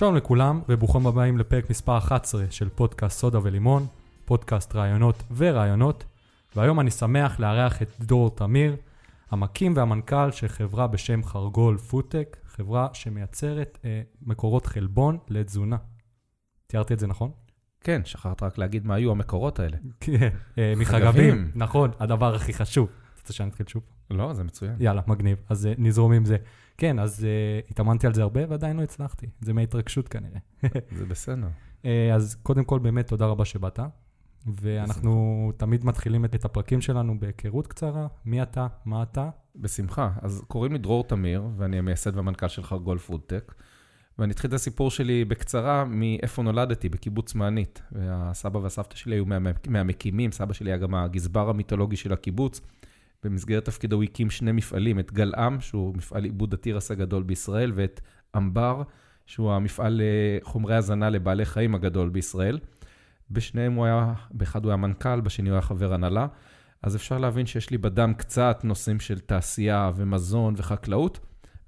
שלום לכולם, וברוכים הבאים לפרק מספר 11 של פודקאסט סודה ולימון, פודקאסט רעיונות ורעיונות, והיום אני שמח לארח את דרור תמיר, המקים והמנכ"ל של חברה בשם חרגול פודטק, חברה שמייצרת אה, מקורות חלבון לתזונה. תיארתי את זה נכון? כן, שכחת רק להגיד מה היו המקורות האלה. כן, אה, מחגבים, נכון, הדבר הכי חשוב. אתה רוצה שאני אתחיל שוב? לא, זה מצוין. יאללה, מגניב. אז אה, נזרום עם זה. כן, אז uh, התאמנתי על זה הרבה ועדיין לא הצלחתי. זה מההתרגשות כנראה. זה בסדר. Uh, אז קודם כל, באמת תודה רבה שבאת. ואנחנו בשמחה. תמיד מתחילים את הפרקים שלנו בהיכרות קצרה. מי אתה? מה אתה? בשמחה. אז קוראים לי דרור תמיר, ואני המייסד והמנכ"ל של חרגול פודטק. ואני אתחיל את הסיפור שלי בקצרה מאיפה נולדתי, בקיבוץ מענית. והסבא והסבתא שלי היו מה, מהמקימים, סבא שלי היה גם הגזבר המיתולוגי של הקיבוץ. במסגרת תפקידו הוא הקים שני מפעלים, את גלעם, שהוא מפעל עיבוד התירס הגדול בישראל, ואת אמבר, שהוא המפעל לחומרי הזנה לבעלי חיים הגדול בישראל. בשניהם הוא היה, באחד הוא היה מנכ"ל, בשני הוא היה חבר הנהלה. אז אפשר להבין שיש לי בדם קצת נושאים של תעשייה ומזון וחקלאות,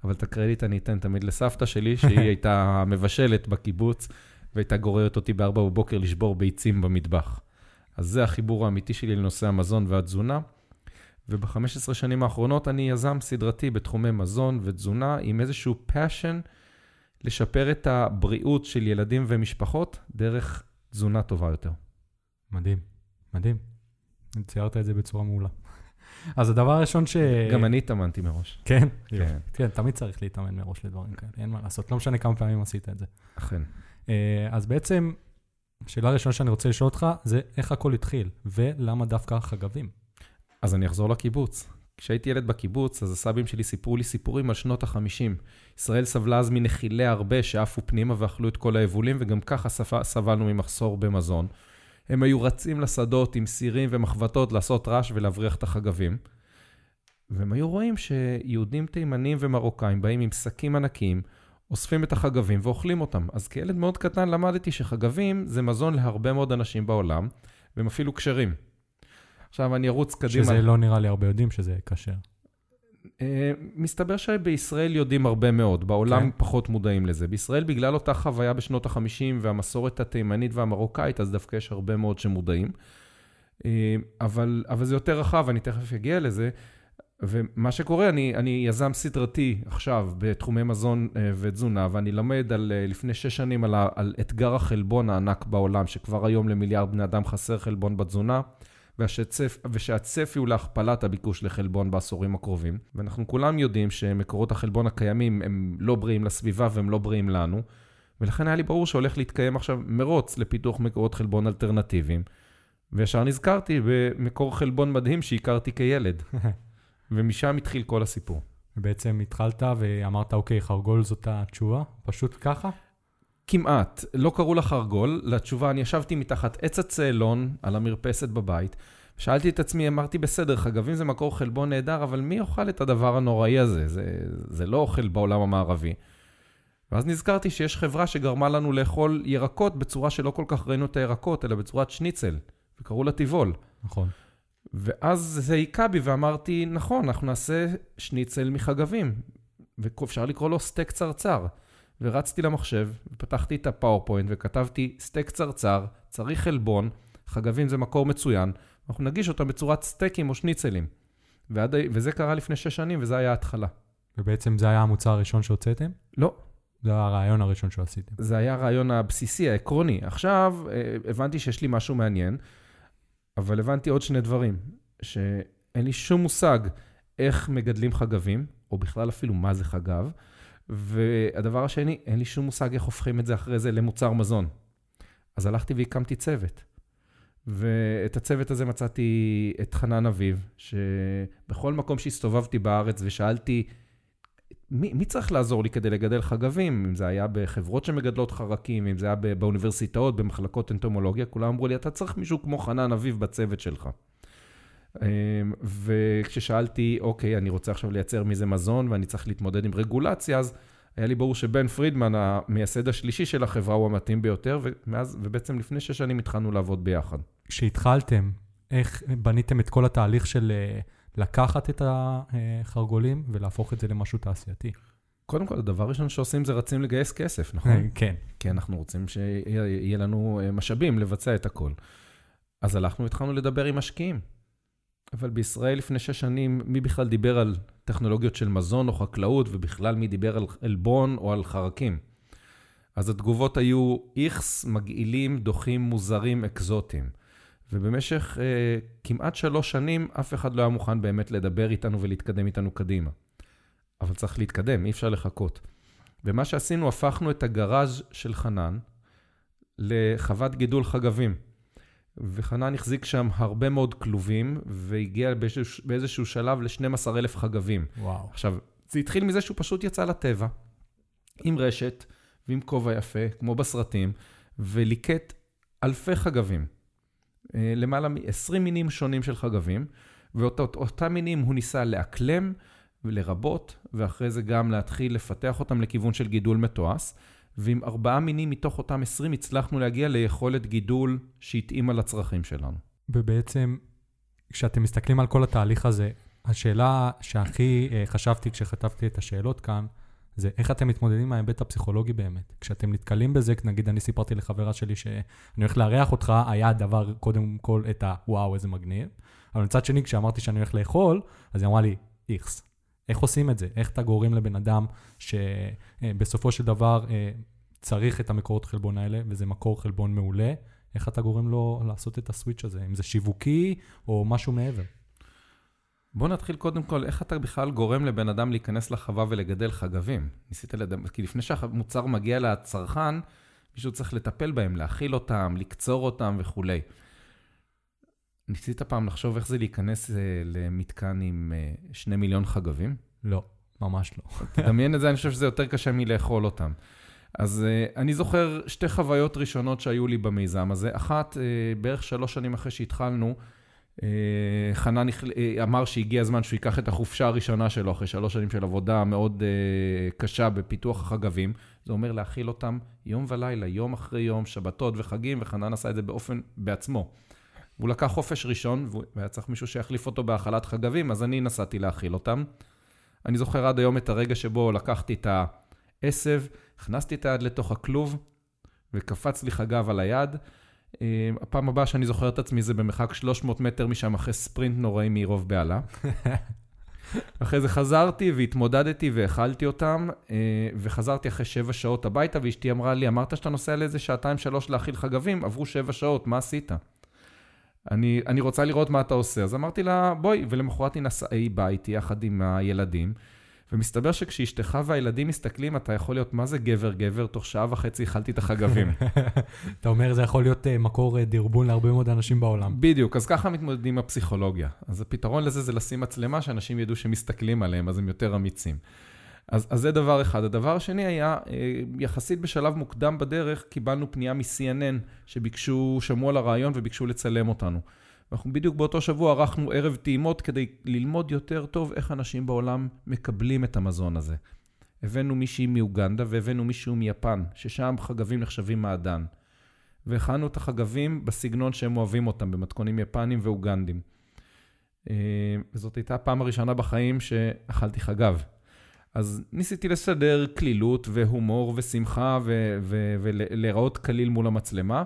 אבל את הקרדיט אני אתן תמיד לסבתא שלי, שהיא הייתה מבשלת בקיבוץ, והייתה גוררת אותי בארבע בבוקר לשבור ביצים במטבח. אז זה החיבור האמיתי שלי לנושא המזון והתזונה. וב-15 שנים האחרונות אני יזם סדרתי בתחומי מזון ותזונה עם איזשהו passion לשפר את הבריאות של ילדים ומשפחות דרך תזונה טובה יותר. מדהים, מדהים. ציירת את זה בצורה מעולה. אז הדבר הראשון ש... גם אני התאמנתי מראש. כן? כן. כן, תמיד צריך להתאמן מראש לדברים כאלה, אין מה לעשות. לא משנה כמה פעמים עשית את זה. אכן. אה, אז בעצם, השאלה הראשונה שאני רוצה לשאול אותך, זה איך הכל התחיל, ולמה דווקא חגבים? אז אני אחזור לקיבוץ. כשהייתי ילד בקיבוץ, אז הסבים שלי סיפרו לי סיפורים על שנות ה-50. ישראל סבלה אז מנחילי הרבה שעפו פנימה ואכלו את כל היבולים, וגם ככה סבלנו ממחסור במזון. הם היו רצים לשדות עם סירים ומחבטות לעשות רעש ולהבריח את החגבים. והם היו רואים שיהודים תימנים ומרוקאים באים עם שקים ענקיים, אוספים את החגבים ואוכלים אותם. אז כילד מאוד קטן למדתי שחגבים זה מזון להרבה מאוד אנשים בעולם, והם אפילו כשרים. עכשיו אני ארוץ קדימה. שזה לא נראה לי הרבה יודעים שזה כשר. אה, מסתבר שבישראל יודעים הרבה מאוד, בעולם כן. פחות מודעים לזה. בישראל, בגלל אותה חוויה בשנות ה-50 והמסורת התימנית והמרוקאית, אז דווקא יש הרבה מאוד שמודעים. אה, אבל, אבל זה יותר רחב, אני תכף אגיע לזה. ומה שקורה, אני, אני יזם סדרתי עכשיו בתחומי מזון אה, ותזונה, ואני לומד על, לפני שש שנים על, על אתגר החלבון הענק בעולם, שכבר היום למיליארד בני אדם חסר חלבון בתזונה. והשצפ, ושהצפי הוא להכפלת הביקוש לחלבון בעשורים הקרובים. ואנחנו כולם יודעים שמקורות החלבון הקיימים הם לא בריאים לסביבה והם לא בריאים לנו, ולכן היה לי ברור שהולך להתקיים עכשיו מרוץ לפיתוח מקורות חלבון אלטרנטיביים. וישר נזכרתי במקור חלבון מדהים שהכרתי כילד. ומשם התחיל כל הסיפור. ובעצם התחלת ואמרת, אוקיי, חרגול זאת התשובה? פשוט ככה? כמעט. לא קראו לה חרגול. לתשובה, אני ישבתי מתחת עץ הצאלון על המרפסת בבית. שאלתי את עצמי, אמרתי, בסדר, חגבים זה מקור חלבון נהדר, אבל מי יאכל את הדבר הנוראי הזה? זה, זה לא אוכל בעולם המערבי. ואז נזכרתי שיש חברה שגרמה לנו לאכול ירקות בצורה שלא כל כך ראינו את הירקות, אלא בצורת שניצל, וקראו לה טבעול. נכון. ואז זה היכה בי ואמרתי, נכון, אנחנו נעשה שניצל מחגבים, ואפשר לקרוא לו סטייק צרצר. ורצתי למחשב, ופתחתי את ה PowerPoint וכתבתי סטייק צרצר, צריך חלבון, חגבים זה מקור מצוין, אנחנו נגיש אותם בצורת סטייקים או שניצלים. ועד, וזה קרה לפני שש שנים, וזה היה ההתחלה. ובעצם זה היה המוצר הראשון שהוצאתם? לא. זה היה הרעיון הראשון שעשיתם. זה היה הרעיון הבסיסי, העקרוני. עכשיו אה, הבנתי שיש לי משהו מעניין, אבל הבנתי עוד שני דברים, שאין לי שום מושג איך מגדלים חגבים, או בכלל אפילו מה זה חגב. והדבר השני, אין לי שום מושג איך הופכים את זה אחרי זה למוצר מזון. אז הלכתי והקמתי צוות. ואת הצוות הזה מצאתי את חנן אביב, שבכל מקום שהסתובבתי בארץ ושאלתי, מי, מי צריך לעזור לי כדי לגדל חגבים? אם זה היה בחברות שמגדלות חרקים, אם זה היה באוניברסיטאות, במחלקות אנטומולוגיה, כולם אמרו לי, אתה צריך מישהו כמו חנן אביב בצוות שלך. אמ, וכששאלתי, אוקיי, אני רוצה עכשיו לייצר מזה מזון ואני צריך להתמודד עם רגולציה, אז היה לי ברור שבן פרידמן, המייסד השלישי של החברה, הוא המתאים ביותר, ומאז, ובעצם לפני שש שנים התחלנו לעבוד ביחד. כשהתחלתם, איך בניתם את כל התהליך של אה, לקחת את החרגולים ולהפוך את זה למשהו תעשייתי? קודם כל, הדבר הראשון שעושים זה רצים לגייס כסף, נכון? כן. כי אנחנו רוצים שיהיה לנו אה, משאבים לבצע את הכל. אז הלכנו והתחלנו לדבר עם משקיעים. אבל בישראל לפני שש שנים, מי בכלל דיבר על טכנולוגיות של מזון או חקלאות, ובכלל מי דיבר על עלבון או על חרקים? אז התגובות היו איכס, מגעילים, דוחים, מוזרים, אקזוטיים. ובמשך אה, כמעט שלוש שנים, אף אחד לא היה מוכן באמת לדבר איתנו ולהתקדם איתנו קדימה. אבל צריך להתקדם, אי אפשר לחכות. ומה שעשינו, הפכנו את הגראז' של חנן לחוות גידול חגבים. וחנן החזיק שם הרבה מאוד כלובים, והגיע באיזשהו, באיזשהו שלב ל-12,000 חגבים. וואו. עכשיו, זה התחיל מזה שהוא פשוט יצא לטבע, עם רשת ועם כובע יפה, כמו בסרטים, וליקט אלפי חגבים. אה, למעלה מ-20 מינים שונים של חגבים, ואותם מינים הוא ניסה לאקלם ולרבות, ואחרי זה גם להתחיל לפתח אותם לכיוון של גידול מתועש. ועם ארבעה מינים מתוך אותם 20 הצלחנו להגיע ליכולת גידול שהתאימה לצרכים שלנו. ובעצם, כשאתם מסתכלים על כל התהליך הזה, השאלה שהכי uh, חשבתי כשכתבתי את השאלות כאן, זה איך אתם מתמודדים עם ההיבט הפסיכולוגי באמת. כשאתם נתקלים בזה, נגיד אני סיפרתי לחברה שלי שאני הולך לארח אותך, היה הדבר קודם כל את הוואו, איזה מגניב. אבל מצד שני, כשאמרתי שאני הולך לאכול, אז היא אמרה לי, איכס. איך עושים את זה? איך אתה גורם לבן אדם שבסופו של דבר אה, צריך את המקורות חלבון האלה, וזה מקור חלבון מעולה, איך אתה גורם לו לעשות את הסוויץ' הזה? אם זה שיווקי או משהו מעבר? בוא נתחיל קודם כל, איך אתה בכלל גורם לבן אדם להיכנס לחווה ולגדל חגבים? ניסית לדבר, כי לפני שהמוצר מגיע לצרכן, מישהו צריך לטפל בהם, להאכיל אותם, לקצור אותם וכולי. ניסית פעם לחשוב איך זה להיכנס uh, למתקן עם uh, שני מיליון חגבים? לא, ממש לא. תדמיין את זה, אני חושב שזה יותר קשה מלאכול אותם. אז uh, אני זוכר שתי חוויות ראשונות שהיו לי במיזם הזה. אחת, uh, בערך שלוש שנים אחרי שהתחלנו, uh, חנן uh, אמר שהגיע הזמן שהוא ייקח את החופשה הראשונה שלו, אחרי שלוש שנים של עבודה מאוד uh, קשה בפיתוח החגבים. זה אומר להאכיל אותם יום ולילה, יום אחרי יום, שבתות וחגים, וחנן עשה את זה באופן, בעצמו. והוא לקח חופש ראשון, והיה צריך מישהו שיחליף אותו בהאכלת חגבים, אז אני נסעתי להאכיל אותם. אני זוכר עד היום את הרגע שבו לקחתי את העשב, הכנסתי את היד לתוך הכלוב, וקפץ לי חגב על היד. אה, הפעם הבאה שאני זוכר את עצמי זה במרחק 300 מטר משם, אחרי ספרינט נוראי מרוב בהלה. אחרי זה חזרתי והתמודדתי והאכלתי אותם, אה, וחזרתי אחרי שבע שעות הביתה, ואשתי אמרה לי, אמרת שאתה נוסע לאיזה שעתיים שלוש להאכיל חגבים, עברו שבע שעות, מה עשית? אני, אני רוצה לראות מה אתה עושה. אז אמרתי לה, בואי, ולמחרת היא נסעה, היא באה איתי יחד עם הילדים, ומסתבר שכשאשתך והילדים מסתכלים, אתה יכול להיות, מה זה גבר-גבר? תוך שעה וחצי אכלתי את החגבים. אתה אומר, זה יכול להיות uh, מקור uh, דרבון להרבה מאוד אנשים בעולם. בדיוק, אז ככה מתמודדים הפסיכולוגיה. אז הפתרון לזה זה לשים מצלמה, שאנשים ידעו שמסתכלים עליהם, אז הם יותר אמיצים. אז, אז זה דבר אחד. הדבר השני היה, אה, יחסית בשלב מוקדם בדרך, קיבלנו פנייה מ-CNN, שביקשו, שמעו על הרעיון וביקשו לצלם אותנו. אנחנו בדיוק באותו שבוע ערכנו ערב טעימות כדי ללמוד יותר טוב איך אנשים בעולם מקבלים את המזון הזה. הבאנו מישהי מאוגנדה והבאנו מישהו מיפן, ששם חגבים נחשבים מעדן. והכנו את החגבים בסגנון שהם אוהבים אותם, במתכונים יפנים ואוגנדים. אה, וזאת הייתה הפעם הראשונה בחיים שאכלתי חגב. אז ניסיתי לסדר כלילות והומור ושמחה ולהיראות קליל מול המצלמה.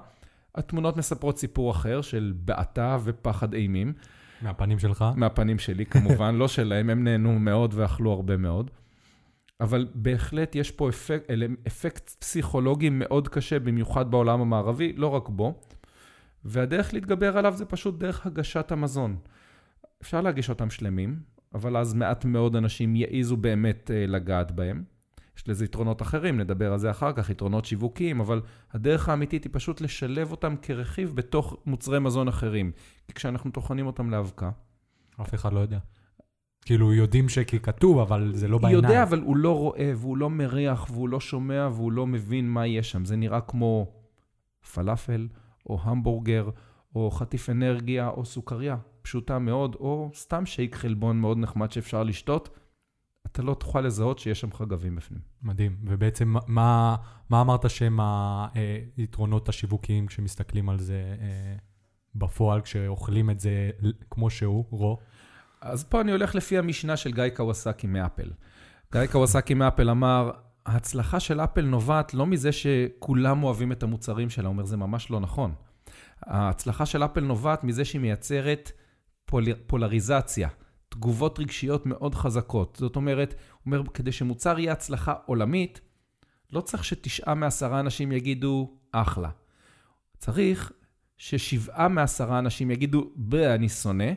התמונות מספרות סיפור אחר של בעתה ופחד אימים. מהפנים שלך? מהפנים שלי כמובן, לא שלהם, הם נהנו מאוד ואכלו הרבה מאוד. אבל בהחלט יש פה אפק, אפקט פסיכולוגי מאוד קשה, במיוחד בעולם המערבי, לא רק בו. והדרך להתגבר עליו זה פשוט דרך הגשת המזון. אפשר להגיש אותם שלמים, אבל אז מעט מאוד אנשים יעיזו באמת uh, לגעת בהם. יש לזה יתרונות אחרים, נדבר על זה אחר כך, יתרונות שיווקיים, אבל הדרך האמיתית היא פשוט לשלב אותם כרכיב בתוך מוצרי מזון אחרים. כי כשאנחנו טוחנים אותם לאבקה... אף אחד לא יודע. כאילו, יודעים שכי כתוב, אבל זה לא בעיניים. יודע, אבל הוא לא רואה, והוא לא מריח, והוא לא שומע, והוא לא מבין מה יש שם. זה נראה כמו פלאפל, או המבורגר, או חטיף אנרגיה, או סוכריה. פשוטה מאוד, או סתם שייק חלבון מאוד נחמד שאפשר לשתות, אתה לא תוכל לזהות שיש שם חגבים בפנים. מדהים. ובעצם, מה, מה אמרת שהם היתרונות השיווקיים כשמסתכלים על זה אה, בפועל, כשאוכלים את זה כמו שהוא, raw? אז פה אני הולך לפי המשנה של גאי קוואסאקי מאפל. גאי קוואסאקי מאפל אמר, ההצלחה של אפל נובעת לא מזה שכולם אוהבים את המוצרים שלה, הוא אומר, זה ממש לא נכון. ההצלחה של אפל נובעת מזה שהיא מייצרת פול... פולריזציה, תגובות רגשיות מאוד חזקות. זאת אומרת, הוא אומר, כדי שמוצר יהיה הצלחה עולמית, לא צריך שתשעה מעשרה אנשים יגידו, אחלה. צריך ששבעה מעשרה אנשים יגידו, ב, אני שונא,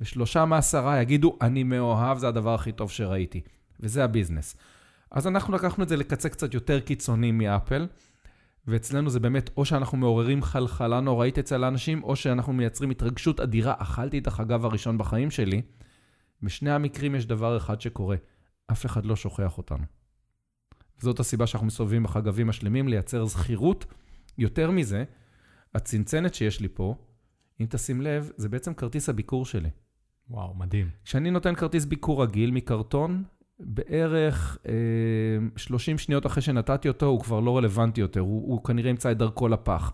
ושלושה מעשרה יגידו, אני מאוהב, זה הדבר הכי טוב שראיתי. וזה הביזנס. אז אנחנו לקחנו את זה לקצה קצת יותר קיצוני מאפל, ואצלנו זה באמת, או שאנחנו מעוררים חלחלה נוראית אצל האנשים, או שאנחנו מייצרים התרגשות אדירה. אכלתי את החגב הראשון בחיים שלי. בשני המקרים יש דבר אחד שקורה, אף אחד לא שוכח אותנו. זאת הסיבה שאנחנו מסתובבים בחגבים השלמים, לייצר זכירות. יותר מזה, הצנצנת שיש לי פה, אם תשים לב, זה בעצם כרטיס הביקור שלי. וואו, מדהים. כשאני נותן כרטיס ביקור רגיל מקרטון, בערך אה, 30 שניות אחרי שנתתי אותו, הוא כבר לא רלוונטי יותר, הוא, הוא כנראה ימצא את דרכו לפח.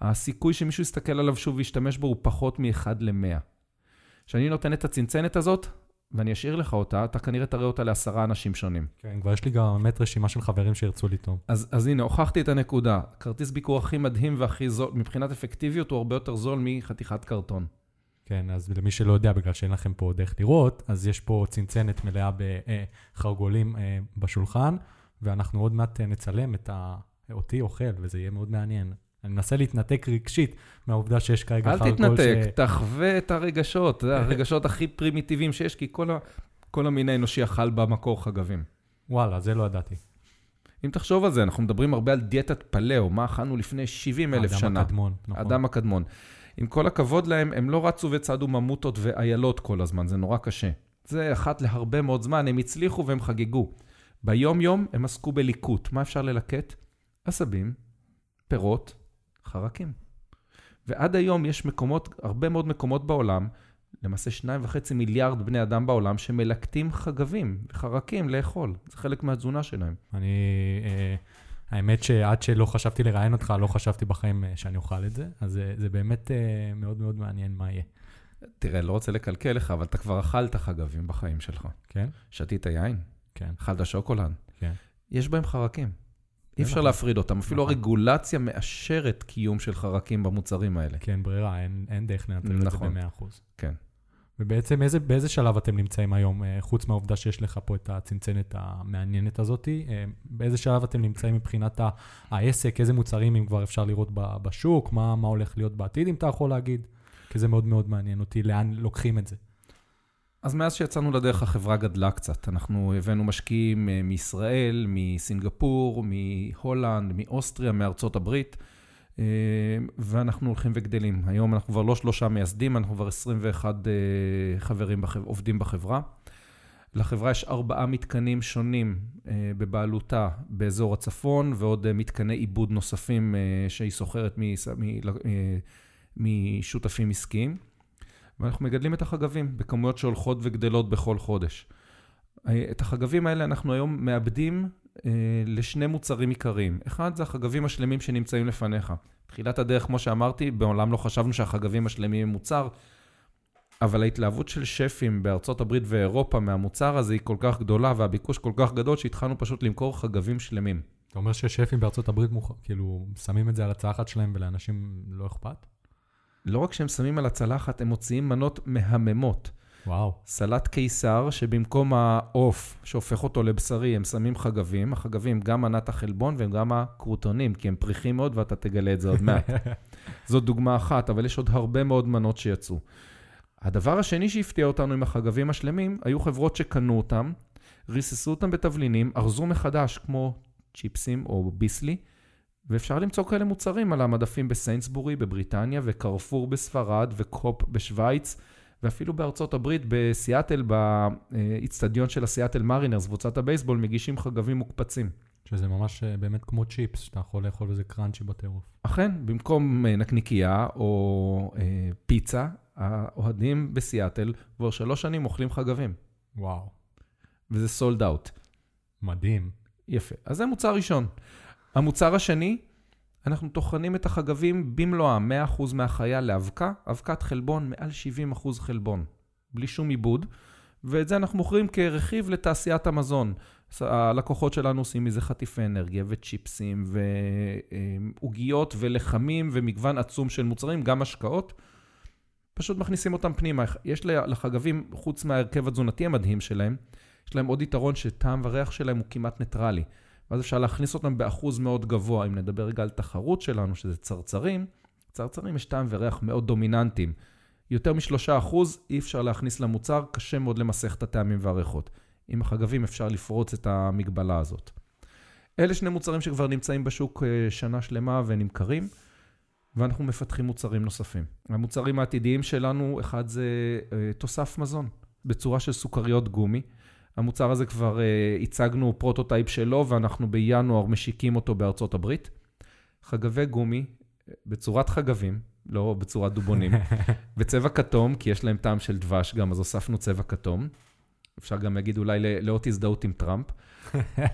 הסיכוי שמישהו יסתכל עליו שוב וישתמש בו הוא פחות מ-1 ל-100. כשאני נותן את הצנצנת הזאת, ואני אשאיר לך אותה, אתה כנראה תראה אותה לעשרה אנשים שונים. כן, כבר יש לי גם באמת רשימה של חברים שירצו לטעום. אז, אז הנה, הוכחתי את הנקודה. כרטיס ביקור הכי מדהים והכי זול, מבחינת אפקטיביות, הוא הרבה יותר זול מחתיכת קרטון. כן, אז למי שלא יודע, בגלל שאין לכם פה דרך לראות, אז יש פה צנצנת מלאה בחרגולים אה, בשולחן, ואנחנו עוד מעט אה, נצלם את ה... אותי אוכל, וזה יהיה מאוד מעניין. אני מנסה להתנתק רגשית מהעובדה שיש כרגע אל תתנתק, ש... תחווה את הרגשות, זה הרגשות הכי פרימיטיביים שיש, כי כל, ה... כל המין האנושי אכל במקור חגבים. וואלה, זה לא ידעתי. אם תחשוב על זה, אנחנו מדברים הרבה על דיאטת פלאו, מה אכלנו לפני 70 אלף שנה. האדם הקדמון, נכון. האדם הקדמון. עם כל הכבוד להם, הם לא רצו וצעדו ממוטות ואיילות כל הזמן, זה נורא קשה. זה אחת להרבה מאוד זמן, הם הצליחו והם חגגו. ביום-יום הם עסקו בליקוט. מה אפשר ללקט? עשבים, פירות, חרקים. ועד היום יש מקומות, הרבה מאוד מקומות בעולם, למעשה שניים וחצי מיליארד בני אדם בעולם, שמלקטים חגבים וחרקים לאכול. זה חלק מהתזונה שלהם. אני... אה, האמת שעד שלא חשבתי לראיין אותך, לא חשבתי בחיים אה, שאני אוכל את זה, אז זה, זה באמת אה, מאוד מאוד מעניין מה יהיה. תראה, לא רוצה לקלקל לך, אבל אתה כבר אכלת חגבים בחיים שלך. כן? שתית יין? כן. אכלת שוקולד? כן. יש בהם חרקים. אי אפשר להפריד אותם, אפילו נכון. הרגולציה מאשרת קיום של חרקים במוצרים האלה. כן, ברירה, אין, אין דרך לנטרל נכון. את זה ב-100%. כן. ובעצם איזה, באיזה שלב אתם נמצאים היום, אה, חוץ מהעובדה שיש לך פה את הצנצנת המעניינת הזאת, אה, באיזה שלב אתם נמצאים מבחינת העסק, איזה מוצרים אם כבר אפשר לראות בשוק, מה, מה הולך להיות בעתיד, אם אתה יכול להגיד? כי זה מאוד מאוד מעניין אותי, לאן לוקחים את זה. אז מאז שיצאנו לדרך החברה גדלה קצת. אנחנו הבאנו משקיעים אה, מישראל, מסינגפור, מהולנד, מאוסטריה, מארצות הברית. אה, ואנחנו הולכים וגדלים. היום אנחנו כבר לא שלושה מייסדים, אנחנו כבר 21 אה, חברים, בחב... עובדים בחברה. לחברה יש ארבעה מתקנים שונים אה, בבעלותה באזור הצפון, ועוד מתקני עיבוד נוספים שהיא סוחרת משותפים עסקיים. ואנחנו מגדלים את החגבים בכמויות שהולכות וגדלות בכל חודש. את החגבים האלה אנחנו היום מאבדים לשני מוצרים עיקריים. אחד זה החגבים השלמים שנמצאים לפניך. תחילת הדרך, כמו שאמרתי, בעולם לא חשבנו שהחגבים השלמים הם מוצר, אבל ההתלהבות של שפים בארצות הברית ואירופה מהמוצר הזה היא כל כך גדולה, והביקוש כל כך גדול, שהתחלנו פשוט למכור חגבים שלמים. אתה אומר ששפים בארצות הברית מוכ... כאילו שמים את זה על הצלחת שלהם ולאנשים לא אכפת? לא רק שהם שמים על הצלחת, הם מוציאים מנות מהממות. וואו. סלט קיסר, שבמקום העוף שהופך אותו לבשרי, הם שמים חגבים. החגבים, גם מנת החלבון והם גם הקרוטונים, כי הם פריחים מאוד ואתה תגלה את זה עוד מעט. זאת דוגמה אחת, אבל יש עוד הרבה מאוד מנות שיצאו. הדבר השני שהפתיע אותנו עם החגבים השלמים, היו חברות שקנו אותם, ריססו אותם בתבלינים, ארזו מחדש, כמו צ'יפסים או ביסלי, ואפשר למצוא כאלה מוצרים על המדפים בסיינסבורי בבריטניה, וקרפור בספרד, וקופ בשוויץ. ואפילו בארצות הברית, בסיאטל, באיצטדיון של הסיאטל מרינרס, קבוצת הבייסבול, מגישים חגבים מוקפצים. שזה ממש אה, באמת כמו צ'יפס, שאתה יכול לאכול איזה קראנצ'י בטירוף. אכן, במקום אה, נקניקייה או אה, פיצה, האוהדים בסיאטל כבר שלוש שנים אוכלים חגבים. וואו. וזה סולד אאוט. מדהים. יפה. אז זה מוצר ראשון. המוצר השני, אנחנו טוחנים את החגבים במלואם, 100% מהחיה לאבקה, אבקת חלבון, מעל 70% חלבון, בלי שום עיבוד, ואת זה אנחנו מוכרים כרכיב לתעשיית המזון. הלקוחות שלנו עושים מזה חטיפי אנרגיה וצ'יפסים ועוגיות ולחמים ומגוון עצום של מוצרים, גם השקעות. פשוט מכניסים אותם פנימה. יש לחגבים, חוץ מההרכב התזונתי המדהים שלהם, יש להם עוד יתרון שטעם וריח שלהם הוא כמעט ניטרלי. ואז אפשר להכניס אותם באחוז מאוד גבוה. אם נדבר רגע על תחרות שלנו, שזה צרצרים, צרצרים יש טעם וריח מאוד דומיננטיים. יותר משלושה אחוז אי אפשר להכניס למוצר, קשה מאוד למסך את הטעמים והריחות. עם החגבים אפשר לפרוץ את המגבלה הזאת. אלה שני מוצרים שכבר נמצאים בשוק אה, שנה שלמה ונמכרים, ואנחנו מפתחים מוצרים נוספים. המוצרים העתידיים שלנו, אחד זה אה, תוסף מזון, בצורה של סוכריות גומי. המוצר הזה כבר אה, הצגנו prototype שלו, ואנחנו בינואר משיקים אותו בארצות הברית. חגבי גומי, בצורת חגבים, לא בצורת דובונים, בצבע כתום, כי יש להם טעם של דבש גם, אז הוספנו צבע כתום. אפשר גם להגיד אולי לאות הזדהות עם טראמפ.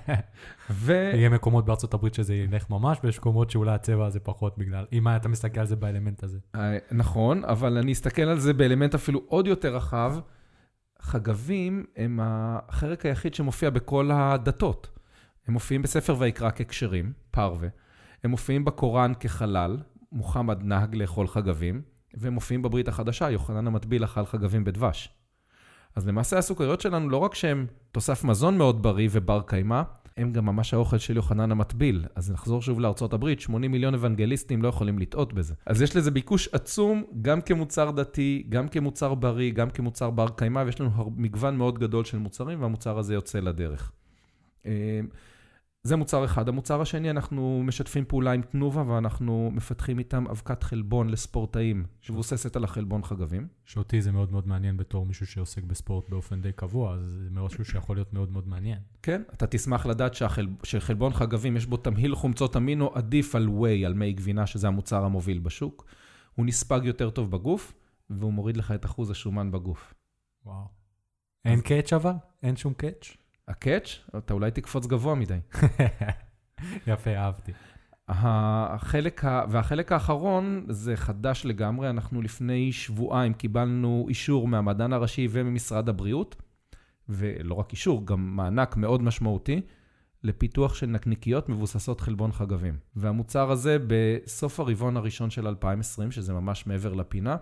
ו... יהיה מקומות בארצות הברית שזה ילך ממש, ויש מקומות שאולי הצבע הזה פחות בגלל, אם אתה מסתכל על זה באלמנט הזה. אה, נכון, אבל אני אסתכל על זה באלמנט אפילו עוד יותר רחב. חגבים הם החלק היחיד שמופיע בכל הדתות. הם מופיעים בספר ויקרא ככשרים, פרווה. הם מופיעים בקוראן כחלל, מוחמד נהג לאכול חגבים, והם מופיעים בברית החדשה, יוחנן המטביל אכל חגבים בדבש. אז למעשה הסוכריות שלנו, לא רק שהן תוסף מזון מאוד בריא ובר קיימא, הם גם ממש האוכל של יוחנן המטביל. אז נחזור שוב לארצות הברית, 80 מיליון אוונגליסטים לא יכולים לטעות בזה. אז יש לזה ביקוש עצום, גם כמוצר דתי, גם כמוצר בריא, גם כמוצר בר קיימא, ויש לנו מגוון מאוד גדול של מוצרים, והמוצר הזה יוצא לדרך. זה מוצר אחד. המוצר השני, אנחנו משתפים פעולה עם תנובה ואנחנו מפתחים איתם אבקת חלבון לספורטאים, שמבוססת על החלבון חגבים. שאותי זה מאוד מאוד מעניין בתור מישהו שעוסק בספורט באופן די קבוע, אז זה משהו שיכול להיות מאוד מאוד מעניין. כן, אתה תשמח לדעת שהחל... שחלבון חגבים יש בו תמהיל חומצות אמינו עדיף על ווי, על מי גבינה, שזה המוצר המוביל בשוק. הוא נספג יותר טוב בגוף, והוא מוריד לך את אחוז השומן בגוף. וואו. אין קאץ' אבל? אין שום קאץ'? הקאץ', אתה אולי תקפוץ גבוה מדי. יפה, אהבתי. החלק, והחלק האחרון זה חדש לגמרי, אנחנו לפני שבועיים קיבלנו אישור מהמדען הראשי וממשרד הבריאות, ולא רק אישור, גם מענק מאוד משמעותי, לפיתוח של נקניקיות מבוססות חלבון חגבים. והמוצר הזה בסוף הרבעון הראשון של 2020, שזה ממש מעבר לפינה,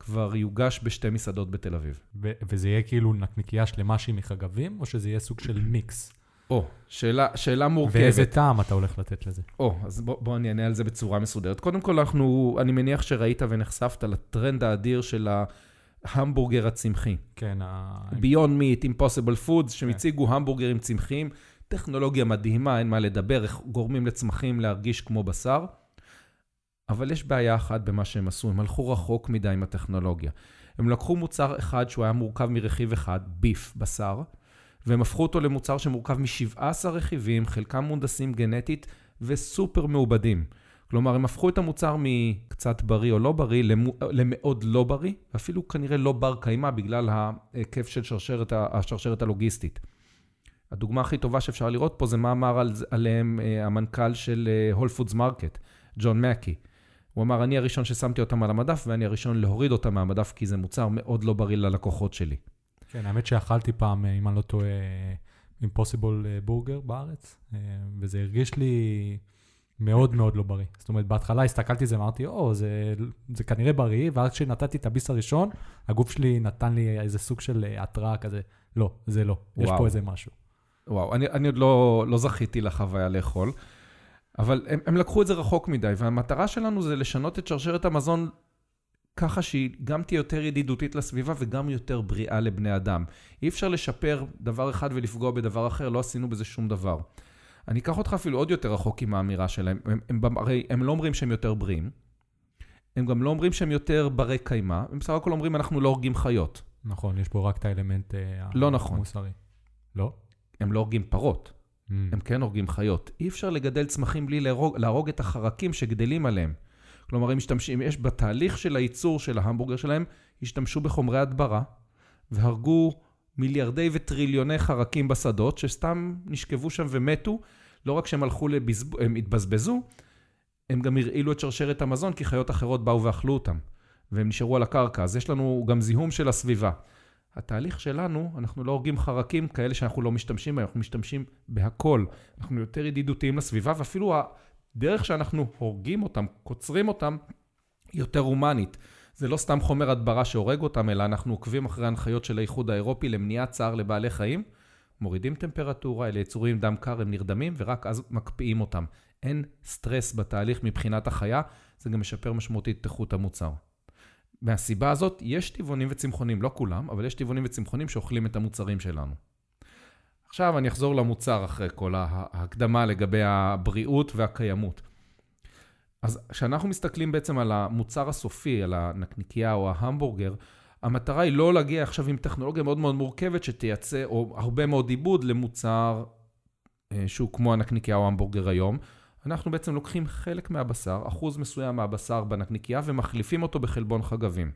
כבר יוגש בשתי מסעדות בתל אביב. ו- וזה יהיה כאילו נקניקייה שלמה שהיא מחגבים, או שזה יהיה סוג של מיקס? או, שאלה, שאלה מורכבת. ואיזה טעם אתה הולך לתת לזה? או, אז בוא, בוא אני אענה על זה בצורה מסודרת. קודם כל, אנחנו, אני מניח שראית ונחשפת לטרנד האדיר של ההמבורגר הצמחי. כן. ה... Beyond Meat, Impossible Foods, שהם כן. הציגו המבורגרים צמחיים. טכנולוגיה מדהימה, אין מה לדבר, איך גורמים לצמחים להרגיש כמו בשר. אבל יש בעיה אחת במה שהם עשו, הם הלכו רחוק מדי עם הטכנולוגיה. הם לקחו מוצר אחד שהוא היה מורכב מרכיב אחד, ביף, בשר, והם הפכו אותו למוצר שמורכב מ-17 רכיבים, חלקם מונדסים גנטית וסופר מעובדים. כלומר, הם הפכו את המוצר מקצת בריא או לא בריא למאוד לא בריא, ואפילו כנראה לא בר קיימא בגלל ההיקף של שרשרת, השרשרת הלוגיסטית. הדוגמה הכי טובה שאפשר לראות פה זה מה אמר על, עליהם אה, המנכ"ל של הול פודס מרקט, ג'ון מקי. הוא אמר, אני הראשון ששמתי אותם על המדף, ואני הראשון להוריד אותם מהמדף, כי זה מוצר מאוד לא בריא ללקוחות שלי. כן, האמת שאכלתי פעם, אם אני לא טועה, אימפוסיבול בורגר בארץ, אה, וזה הרגיש לי מאוד מאוד לא בריא. זאת אומרת, בהתחלה הסתכלתי על זה, אמרתי, או, זה, זה כנראה בריא, ואז כשנתתי את הביס הראשון, הגוף שלי נתן לי איזה סוג של אה, התראה כזה, לא, זה לא, וואו. יש פה איזה משהו. וואו, אני, אני עוד לא, לא זכיתי לחוויה לאכול. אבל הם, הם לקחו את זה רחוק מדי, והמטרה שלנו זה לשנות את שרשרת המזון ככה שהיא גם תהיה יותר ידידותית לסביבה וגם יותר בריאה לבני אדם. אי אפשר לשפר דבר אחד ולפגוע בדבר אחר, לא עשינו בזה שום דבר. אני אקח אותך אפילו עוד יותר רחוק עם האמירה שלהם. הם, הם, הרי הם לא אומרים שהם יותר בריאים, הם גם לא אומרים שהם יותר ברי קיימא, הם בסך הכל אומרים אנחנו לא הורגים חיות. נכון, יש פה רק את האלמנט אה, לא נכון. המוסרי. לא? הם לא הורגים פרות. Mm. הם כן הורגים חיות. אי אפשר לגדל צמחים בלי להרוג, להרוג את החרקים שגדלים עליהם. כלומר, הם משתמשים, יש בתהליך של הייצור של ההמבורגר שלהם, השתמשו בחומרי הדברה, והרגו מיליארדי וטריליוני חרקים בשדות, שסתם נשכבו שם ומתו. לא רק שהם הלכו לבזב... הם התבזבזו, הם גם הרעילו את שרשרת המזון, כי חיות אחרות באו ואכלו אותם, והם נשארו על הקרקע. אז יש לנו גם זיהום של הסביבה. התהליך שלנו, אנחנו לא הורגים חרקים כאלה שאנחנו לא משתמשים בהם, אנחנו משתמשים בהכל. אנחנו יותר ידידותיים לסביבה, ואפילו הדרך שאנחנו הורגים אותם, קוצרים אותם, יותר הומנית. זה לא סתם חומר הדברה שהורג אותם, אלא אנחנו עוקבים אחרי הנחיות של האיחוד האירופי למניעת צער לבעלי חיים, מורידים טמפרטורה, אלה יצורים דם קר, הם נרדמים, ורק אז מקפיאים אותם. אין סטרס בתהליך מבחינת החיה, זה גם משפר משמעותית את איכות המוצר. מהסיבה הזאת, יש טבעונים וצמחונים, לא כולם, אבל יש טבעונים וצמחונים שאוכלים את המוצרים שלנו. עכשיו אני אחזור למוצר אחרי כל ההקדמה לגבי הבריאות והקיימות. אז כשאנחנו מסתכלים בעצם על המוצר הסופי, על הנקניקייה או ההמבורגר, המטרה היא לא להגיע עכשיו עם טכנולוגיה מאוד מאוד מורכבת שתייצא, או הרבה מאוד עיבוד למוצר אה, שהוא כמו הנקניקייה או ההמבורגר היום. אנחנו בעצם לוקחים חלק מהבשר, אחוז מסוים מהבשר בנקניקייה, ומחליפים אותו בחלבון חגבים.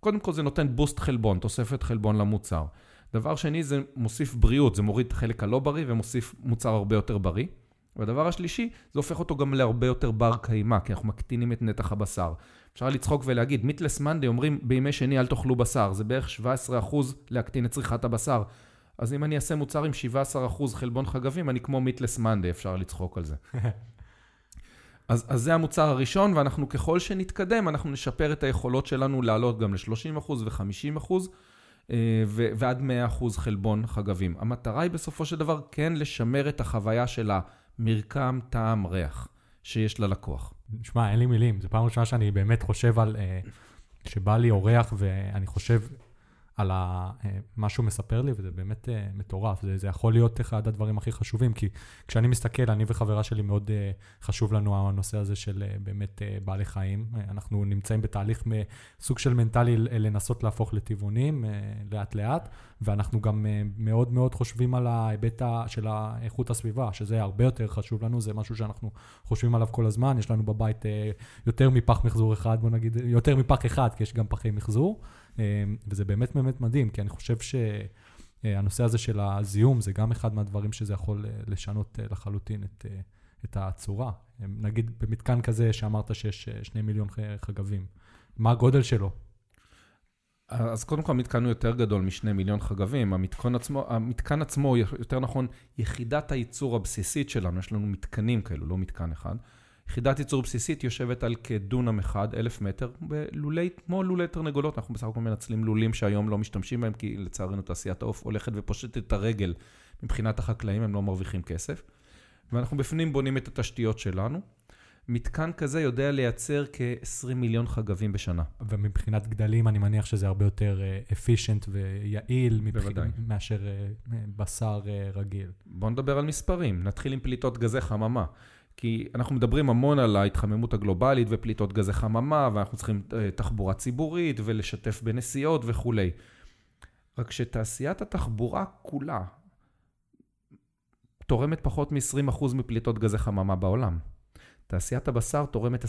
קודם כל זה נותן בוסט חלבון, תוספת חלבון למוצר. דבר שני, זה מוסיף בריאות, זה מוריד את החלק הלא בריא ומוסיף מוצר הרבה יותר בריא. והדבר השלישי, זה הופך אותו גם להרבה יותר בר קיימא, כי אנחנו מקטינים את נתח הבשר. אפשר לצחוק ולהגיד, מיטלס מנדי אומרים בימי שני אל תאכלו בשר, זה בערך 17% להקטין את צריכת הבשר. אז אם אני אעשה מוצר עם 17% חלבון חגבים, אני כמו מיטלס מנדי, אפשר לצחוק על זה. אז, אז זה המוצר הראשון, ואנחנו ככל שנתקדם, אנחנו נשפר את היכולות שלנו לעלות גם ל-30% ו-50%, ועד 100% חלבון חגבים. המטרה היא בסופו של דבר כן לשמר את החוויה של המרקם, טעם, ריח שיש ללקוח. שמע, אין לי מילים. זו פעם ראשונה שאני באמת חושב על... אה, שבא לי אורח ואני חושב על ה, אה, מה שהוא מספר לי, וזה באמת uh, מטורף. זה, זה יכול להיות אחד הדברים הכי חשובים, כי כשאני מסתכל, אני וחברה שלי מאוד uh, חשוב לנו הנושא הזה של uh, באמת uh, בעלי חיים. Uh, אנחנו נמצאים בתהליך סוג של מנטלי לנסות להפוך לטבעונים uh, לאט-לאט, ואנחנו גם uh, מאוד מאוד חושבים על ההיבט של איכות הסביבה, שזה הרבה יותר חשוב לנו, זה משהו שאנחנו חושבים עליו כל הזמן. יש לנו בבית uh, יותר מפח מחזור אחד, בוא נגיד, יותר מפח אחד, כי יש גם פחי מחזור. אמ, וזה באמת באמת מדהים, כי אני חושב שהנושא הזה של הזיהום זה גם אחד מהדברים שזה יכול אה, לשנות אה, לחלוטין את, אה, את הצורה. אמ, נגיד במתקן כזה שאמרת שיש שני מיליון חגבים, מה הגודל שלו? אז קודם כל המתקן הוא יותר גדול משני מיליון חגבים. המתקן עצמו, המתקן עצמו, יותר נכון, יחידת הייצור הבסיסית שלנו, יש לנו מתקנים כאלו, לא מתקן אחד. יחידת ייצור בסיסית יושבת על כדונם אחד, אלף מטר, בלולי, כמו לולי תרנגולות, אנחנו בסך הכל מנצלים לולים שהיום לא משתמשים בהם, כי לצערנו תעשיית העוף הולכת ופושטת את הרגל. מבחינת החקלאים הם לא מרוויחים כסף. ואנחנו בפנים בונים את התשתיות שלנו. מתקן כזה יודע לייצר כ-20 מיליון חגבים בשנה. ומבחינת גדלים, אני מניח שזה הרבה יותר אפישנט uh, ויעיל מבח... מאשר uh, בשר uh, רגיל. בואו נדבר על מספרים. נתחיל עם פליטות גזי חממה. כי אנחנו מדברים המון על ההתחממות הגלובלית ופליטות גזי חממה, ואנחנו צריכים אה, תחבורה ציבורית ולשתף בנסיעות וכולי. רק שתעשיית התחבורה כולה תורמת פחות מ-20% מפליטות גזי חממה בעולם. תעשיית הבשר תורמת 25%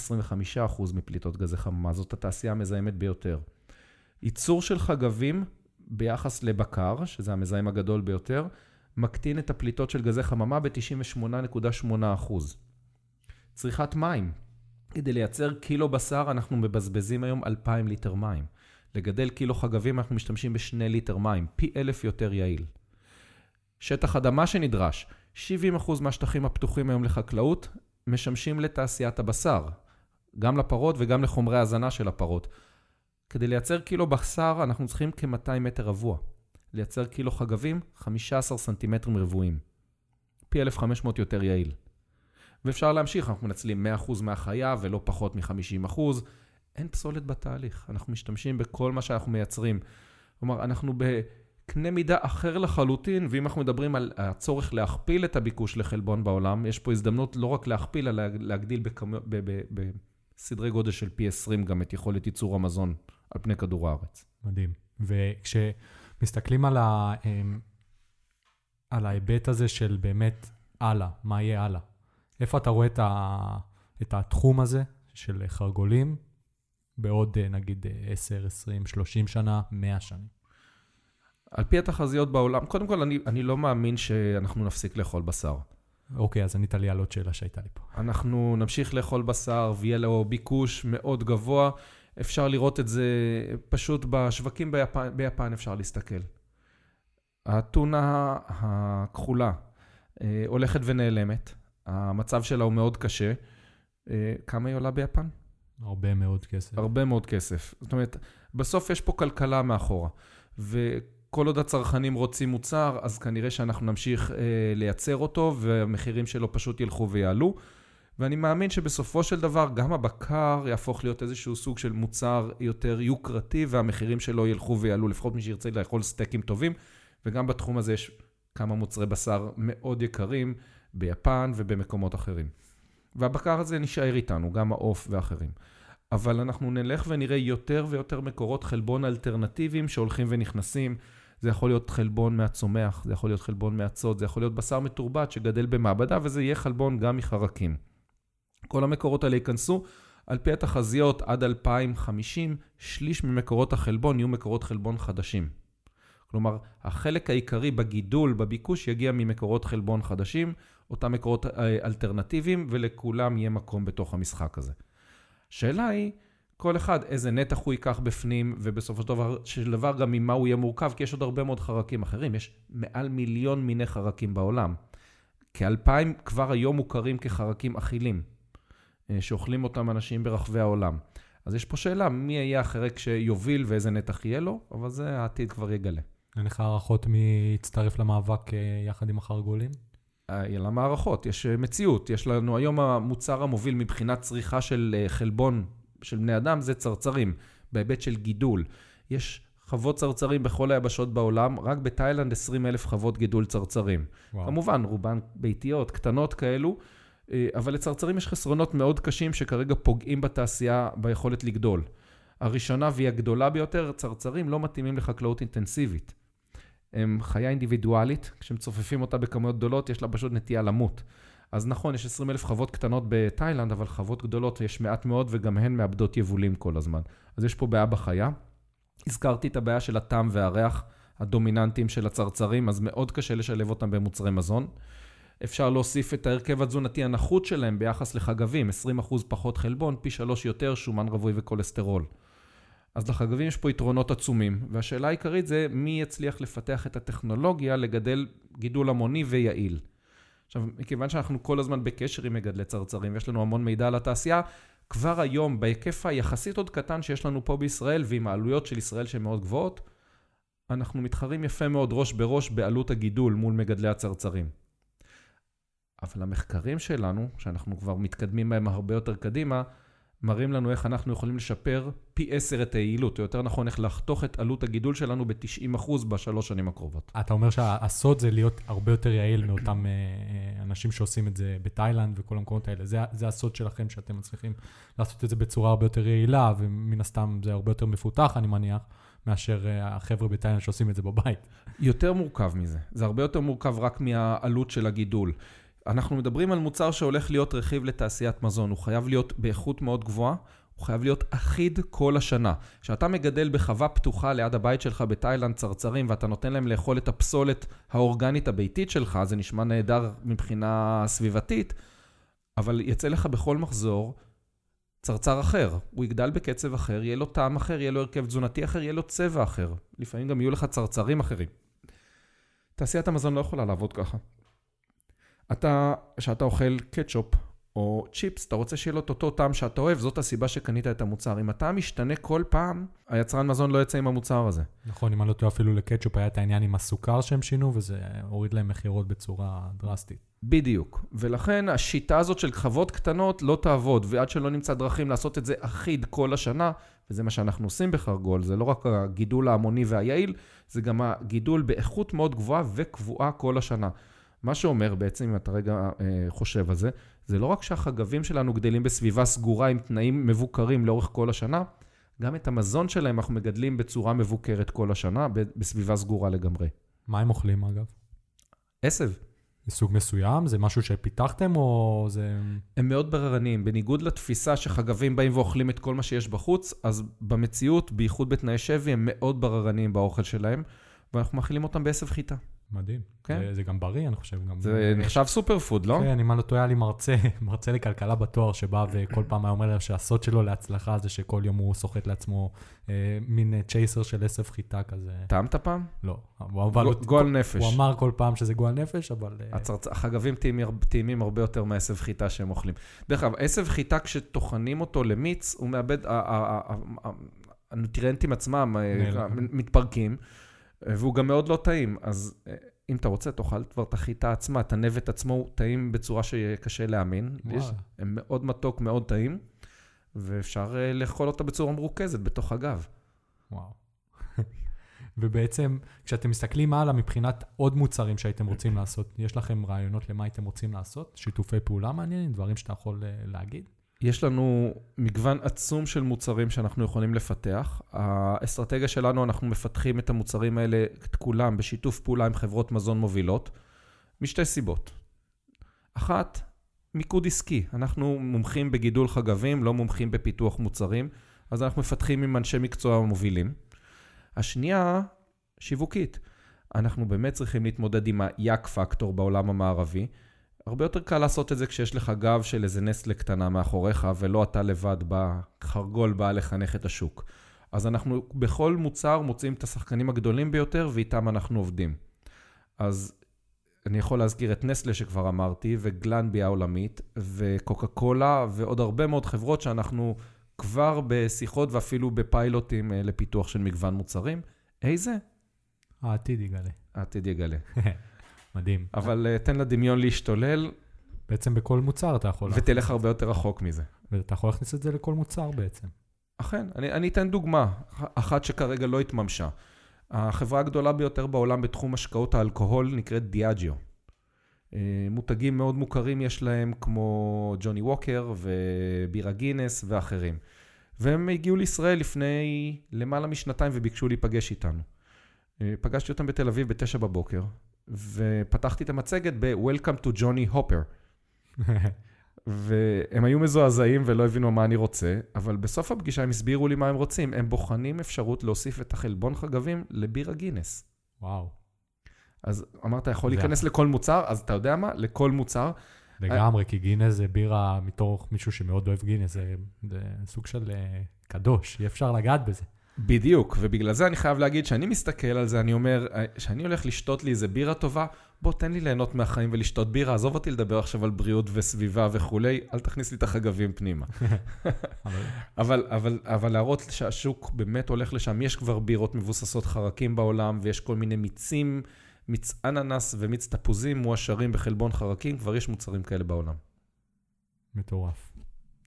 מפליטות גזי חממה, זאת התעשייה המזהמת ביותר. ייצור של חגבים ביחס לבקר, שזה המזהם הגדול ביותר, מקטין את הפליטות של גזי חממה ב-98.8%. צריכת מים. כדי לייצר קילו בשר אנחנו מבזבזים היום 2,000 ליטר מים. לגדל קילו חגבים אנחנו משתמשים בשני ליטר מים, פי אלף יותר יעיל. שטח אדמה שנדרש, 70% מהשטחים הפתוחים היום לחקלאות משמשים לתעשיית הבשר, גם לפרות וגם לחומרי הזנה של הפרות. כדי לייצר קילו בשר אנחנו צריכים כ-200 מטר רבוע. לייצר קילו חגבים, 15 סנטימטרים רבועים. פי 1,500 יותר יעיל. ואפשר להמשיך, אנחנו מנצלים 100% מהחיה ולא פחות מ-50%. אין פסולת בתהליך, אנחנו משתמשים בכל מה שאנחנו מייצרים. כלומר, אנחנו בקנה מידה אחר לחלוטין, ואם אנחנו מדברים על הצורך להכפיל את הביקוש לחלבון בעולם, יש פה הזדמנות לא רק להכפיל, אלא להגדיל בסדרי גודל של פי 20 גם את יכולת ייצור המזון על פני כדור הארץ. מדהים. וכשמסתכלים על, ה... אמ, על ההיבט הזה של באמת הלאה, מה יהיה הלאה? איפה אתה רואה את, ה, את התחום הזה של חרגולים בעוד אה, נגיד 10, 20, 30 שנה, 100 שנים? על פי התחזיות בעולם, קודם כל, אני, אני לא מאמין שאנחנו נפסיק לאכול בשר. אוקיי, אז ענית לי על עוד שאלה שהייתה לי פה. אנחנו נמשיך לאכול בשר ויהיה לו ביקוש מאוד גבוה. אפשר לראות את זה פשוט בשווקים ביפן, ביפן אפשר להסתכל. האתונה הכחולה אה, הולכת ונעלמת, המצב שלה הוא מאוד קשה. אה, כמה היא עולה ביפן? הרבה מאוד כסף. הרבה מאוד כסף. זאת אומרת, בסוף יש פה כלכלה מאחורה. וכל עוד הצרכנים רוצים מוצר, אז כנראה שאנחנו נמשיך אה, לייצר אותו, והמחירים שלו פשוט ילכו ויעלו. ואני מאמין שבסופו של דבר גם הבקר יהפוך להיות איזשהו סוג של מוצר יותר יוקרתי, והמחירים שלו ילכו ויעלו, לפחות מי שירצה לאכול סטייקים טובים. וגם בתחום הזה יש כמה מוצרי בשר מאוד יקרים ביפן ובמקומות אחרים. והבקר הזה נשאר איתנו, גם העוף ואחרים. אבל אנחנו נלך ונראה יותר ויותר מקורות חלבון אלטרנטיביים שהולכים ונכנסים. זה יכול להיות חלבון מהצומח, זה יכול להיות חלבון מהצוד, זה יכול להיות בשר מתורבת שגדל במעבדה, וזה יהיה חלבון גם מחרקים. כל המקורות האלה ייכנסו. על פי התחזיות, עד 2050, שליש ממקורות החלבון יהיו מקורות חלבון חדשים. כלומר, החלק העיקרי בגידול, בביקוש, יגיע ממקורות חלבון חדשים, אותם מקורות אה, אלטרנטיביים, ולכולם יהיה מקום בתוך המשחק הזה. השאלה היא, כל אחד איזה נתח הוא ייקח בפנים, ובסופו של דבר, של דבר גם ממה הוא יהיה מורכב, כי יש עוד הרבה מאוד חרקים אחרים. יש מעל מיליון מיני חרקים בעולם. כאלפיים כבר היום מוכרים כחרקים אכילים, אה, שאוכלים אותם אנשים ברחבי העולם. אז יש פה שאלה, מי יהיה החרק שיוביל ואיזה נתח יהיה לו, אבל זה העתיד כבר יגלה. אין לך הערכות מי יצטרף למאבק אה, יחד עם החרגולים? למה הערכות? יש אה, מציאות. יש לנו היום המוצר המוביל מבחינת צריכה של אה, חלבון של בני אדם, זה צרצרים, בהיבט של גידול. יש חוות צרצרים בכל היבשות בעולם, רק בתאילנד 20 אלף חוות גידול צרצרים. וואו. כמובן, רובן ביתיות, קטנות כאלו, אבל לצרצרים יש חסרונות מאוד קשים שכרגע פוגעים בתעשייה ביכולת לגדול. הראשונה והיא הגדולה ביותר, צרצרים לא מתאימים לחקלאות אינטנסיבית. הם חיה אינדיבידואלית, כשמצופפים אותה בכמויות גדולות, יש לה פשוט נטייה למות. אז נכון, יש 20 אלף חוות קטנות בתאילנד, אבל חוות גדולות יש מעט מאוד, וגם הן מאבדות יבולים כל הזמן. אז יש פה בעיה בחיה. הזכרתי את הבעיה של הטעם והריח הדומיננטיים של הצרצרים, אז מאוד קשה לשלב אותם במוצרי מזון. אפשר להוסיף את ההרכב התזונתי הנחות שלהם ביחס לחגבים, 20% פחות חלבון, פי 3 יותר שומן רווי וכולסטרול. אז לחגבים יש פה יתרונות עצומים, והשאלה העיקרית זה מי יצליח לפתח את הטכנולוגיה לגדל גידול המוני ויעיל. עכשיו, מכיוון שאנחנו כל הזמן בקשר עם מגדלי צרצרים ויש לנו המון מידע על התעשייה, כבר היום, בהיקף היחסית עוד קטן שיש לנו פה בישראל, ועם העלויות של ישראל שהן מאוד גבוהות, אנחנו מתחרים יפה מאוד ראש בראש בעלות הגידול מול מגדלי הצרצרים. אבל המחקרים שלנו, שאנחנו כבר מתקדמים בהם הרבה יותר קדימה, מראים לנו איך אנחנו יכולים לשפר פי עשר את היעילות, או יותר נכון, איך לחתוך את עלות הגידול שלנו ב-90% בשלוש שנים הקרובות. אתה אומר שהסוד זה להיות הרבה יותר יעיל מאותם אה, אה, אנשים שעושים את זה בתאילנד וכל המקומות האלה. זה, זה הסוד שלכם, שאתם מצליחים לעשות את זה בצורה הרבה יותר יעילה, ומן הסתם זה הרבה יותר מפותח, אני מניח. מאשר אה, החבר'ה בתאילנד שעושים את זה בבית. יותר מורכב מזה. זה הרבה יותר מורכב רק מהעלות של הגידול. אנחנו מדברים על מוצר שהולך להיות רכיב לתעשיית מזון, הוא חייב להיות באיכות מאוד גבוהה, הוא חייב להיות אחיד כל השנה. כשאתה מגדל בחווה פתוחה ליד הבית שלך בתאילנד צרצרים ואתה נותן להם לאכול את הפסולת האורגנית הביתית שלך, זה נשמע נהדר מבחינה סביבתית, אבל יצא לך בכל מחזור צרצר אחר. הוא יגדל בקצב אחר, יהיה לו טעם אחר, יהיה לו הרכב תזונתי אחר, יהיה לו צבע אחר. לפעמים גם יהיו לך צרצרים אחרים. תעשיית המזון לא יכולה לעבוד ככה. אתה, כשאתה אוכל קטשופ או צ'יפס, אתה רוצה שיהיה לו את אותו טעם שאתה אוהב, זאת הסיבה שקנית את המוצר. אם הטעם משתנה כל פעם, היצרן מזון לא יצא עם המוצר הזה. נכון, אם אני לא טועה, אפילו לקטשופ היה את העניין עם הסוכר שהם שינו, וזה הוריד להם מכירות בצורה דרסטית. בדיוק. ולכן השיטה הזאת של חוות קטנות לא תעבוד, ועד שלא נמצא דרכים לעשות את זה אחיד כל השנה, וזה מה שאנחנו עושים בחרגול, זה לא רק הגידול ההמוני והיעיל, זה גם הגידול באיכות מאוד גבוהה וקבועה כל השנה. מה שאומר בעצם, אם אתה רגע אה, חושב על זה, זה לא רק שהחגבים שלנו גדלים בסביבה סגורה עם תנאים מבוקרים לאורך כל השנה, גם את המזון שלהם אנחנו מגדלים בצורה מבוקרת כל השנה, בסביבה סגורה לגמרי. מה הם אוכלים אגב? עשב. זה סוג מסוים? זה משהו שפיתחתם או זה... הם מאוד בררניים. בניגוד לתפיסה שחגבים באים ואוכלים את כל מה שיש בחוץ, אז במציאות, בייחוד בתנאי שבי, הם מאוד בררניים באוכל שלהם, ואנחנו מאכילים אותם בעשב חיטה. מדהים. כן. זה- זה גם בריא, אני חושב. גם... זה נחשב סופר פוד, לא? כן, אם אני לא טועה, היה לי מרצה, מרצה לכלכלה בתואר, שבא וכל פעם היה אומר שהסוד שלו להצלחה זה שכל יום הוא סוחט לעצמו אה, מין צ'ייסר של עשב חיטה כזה. טעמת פעם? לא, הוא, אבל הוא, גועל נפש. הוא אמר כל פעם שזה גועל נפש, אבל... אה, הצרצ... החגבים טעימים, טעימים הרבה יותר מעשב חיטה שהם אוכלים. דרך אגב, עשב חיטה, כשטוחנים אותו למיץ, הוא מאבד, ה- ה- ה- ה- הנוטריאנטים עצמם אה. מתפרקים, אה, והוא גם מאוד לא טעים. אז אה, אם אתה רוצה, תאכל כבר את החיטה עצמה, את הנבט עצמו הוא טעים בצורה שקשה להאמין. וואלה. יש, הם מאוד מתוק, מאוד טעים, ואפשר אה, לאכול אותה בצורה מרוכזת בתוך הגב. וואו. ובעצם, כשאתם מסתכלים הלאה מבחינת עוד מוצרים שהייתם רוצים לעשות, יש לכם רעיונות למה הייתם רוצים לעשות? שיתופי פעולה מעניינים? דברים שאתה יכול אה, להגיד? יש לנו מגוון עצום של מוצרים שאנחנו יכולים לפתח. האסטרטגיה שלנו, אנחנו מפתחים את המוצרים האלה, את כולם, בשיתוף פעולה עם חברות מזון מובילות, משתי סיבות. אחת, מיקוד עסקי. אנחנו מומחים בגידול חגבים, לא מומחים בפיתוח מוצרים, אז אנחנו מפתחים עם אנשי מקצוע מובילים. השנייה, שיווקית. אנחנו באמת צריכים להתמודד עם היאק פקטור בעולם המערבי. הרבה יותר קל לעשות את זה כשיש לך גב של איזה נסטלה קטנה מאחוריך, ולא אתה לבד בחרגול בא לחנך את השוק. אז אנחנו בכל מוצר מוצאים את השחקנים הגדולים ביותר, ואיתם אנחנו עובדים. אז אני יכול להזכיר את נסטלה שכבר אמרתי, וגלנבי העולמית, וקוקה קולה, ועוד הרבה מאוד חברות שאנחנו כבר בשיחות ואפילו בפיילוטים אה, לפיתוח של מגוון מוצרים. איזה? העתיד יגלה. העתיד יגלה. מדהים. אבל אה, תן לדמיון להשתולל, בעצם בכל מוצר אתה יכול... ותלך הרבה יותר רחוק מזה. ואתה יכול להכניס את זה לכל מוצר בעצם. אכן, אני, אני אתן דוגמה, אחת שכרגע לא התממשה. החברה הגדולה ביותר בעולם בתחום השקעות האלכוהול נקראת דיאג'יו. אה, מותגים מאוד מוכרים יש להם, כמו ג'וני ווקר ובירה גינס ואחרים. והם הגיעו לישראל לפני למעלה משנתיים וביקשו להיפגש איתנו. אה, פגשתי אותם בתל אביב בתשע בבוקר, ופתחתי את המצגת ב-Welcome to Johnny Hopper. והם היו מזועזעים ולא הבינו מה אני רוצה, אבל בסוף הפגישה הם הסבירו לי מה הם רוצים. הם בוחנים אפשרות להוסיף את החלבון חגבים לבירה גינס. וואו. אז אמרת, יכול זה- להיכנס לכל מוצר, אז אתה יודע מה? לכל מוצר. לגמרי, כי גינס זה בירה מתוך מישהו שמאוד אוהב גינס, זה, זה סוג של אה, קדוש, אי אפשר לגעת בזה. בדיוק, ובגלל זה אני חייב להגיד שאני מסתכל על זה, אני אומר, אה, שאני הולך לשתות לי איזה בירה טובה, בוא תן לי ליהנות מהחיים ולשתות בירה, עזוב אותי לדבר עכשיו על בריאות וסביבה וכולי, אל תכניס לי את החגבים פנימה. אבל אבל, אבל, אבל להראות שהשוק באמת הולך לשם, יש כבר בירות מבוססות חרקים בעולם, ויש כל מיני מיצים, מיץ אננס ומיץ תפוזים מועשרים בחלבון חרקים, כבר יש מוצרים כאלה בעולם. מטורף.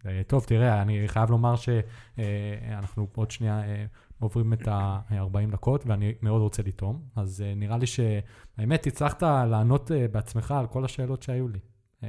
אה, טוב, תראה, אני חייב לומר שאנחנו עוד שנייה אה, עוברים את ה-40 דקות, ואני מאוד רוצה לטעום, אז אה, נראה לי שהאמת, הצלחת לענות אה, בעצמך על כל השאלות שהיו לי. אה,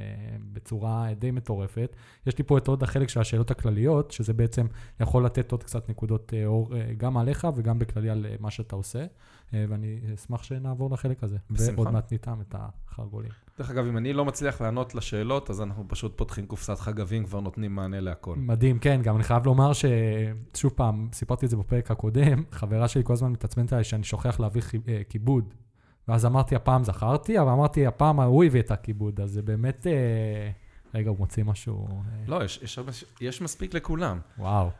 בצורה די מטורפת. יש לי פה את עוד החלק של השאלות הכלליות, שזה בעצם יכול לתת עוד קצת נקודות אה, אור אה, גם עליך וגם בכללי על אה, מה שאתה עושה, אה, ואני אשמח שנעבור לחלק הזה. בשמחה. ועוד מעט נטעם את החרגולים. דרך אגב, אם אני לא מצליח לענות לשאלות, אז אנחנו פשוט פותחים קופסת חגבים, כבר נותנים מענה להכל. מדהים, כן, גם אני חייב לומר ששוב פעם, סיפרתי את זה בפרק הקודם, חברה שלי כל הזמן מתעצמנת עליי שאני שוכח להביא חי- אה, כיבוד. ואז אמרתי, הפעם זכרתי, אבל אמרתי, הפעם הוא הביא את הכיבוד, אז זה באמת... אה, רגע, הוא מוציא משהו... אה, לא, יש, יש, יש מספיק לכולם. וואו.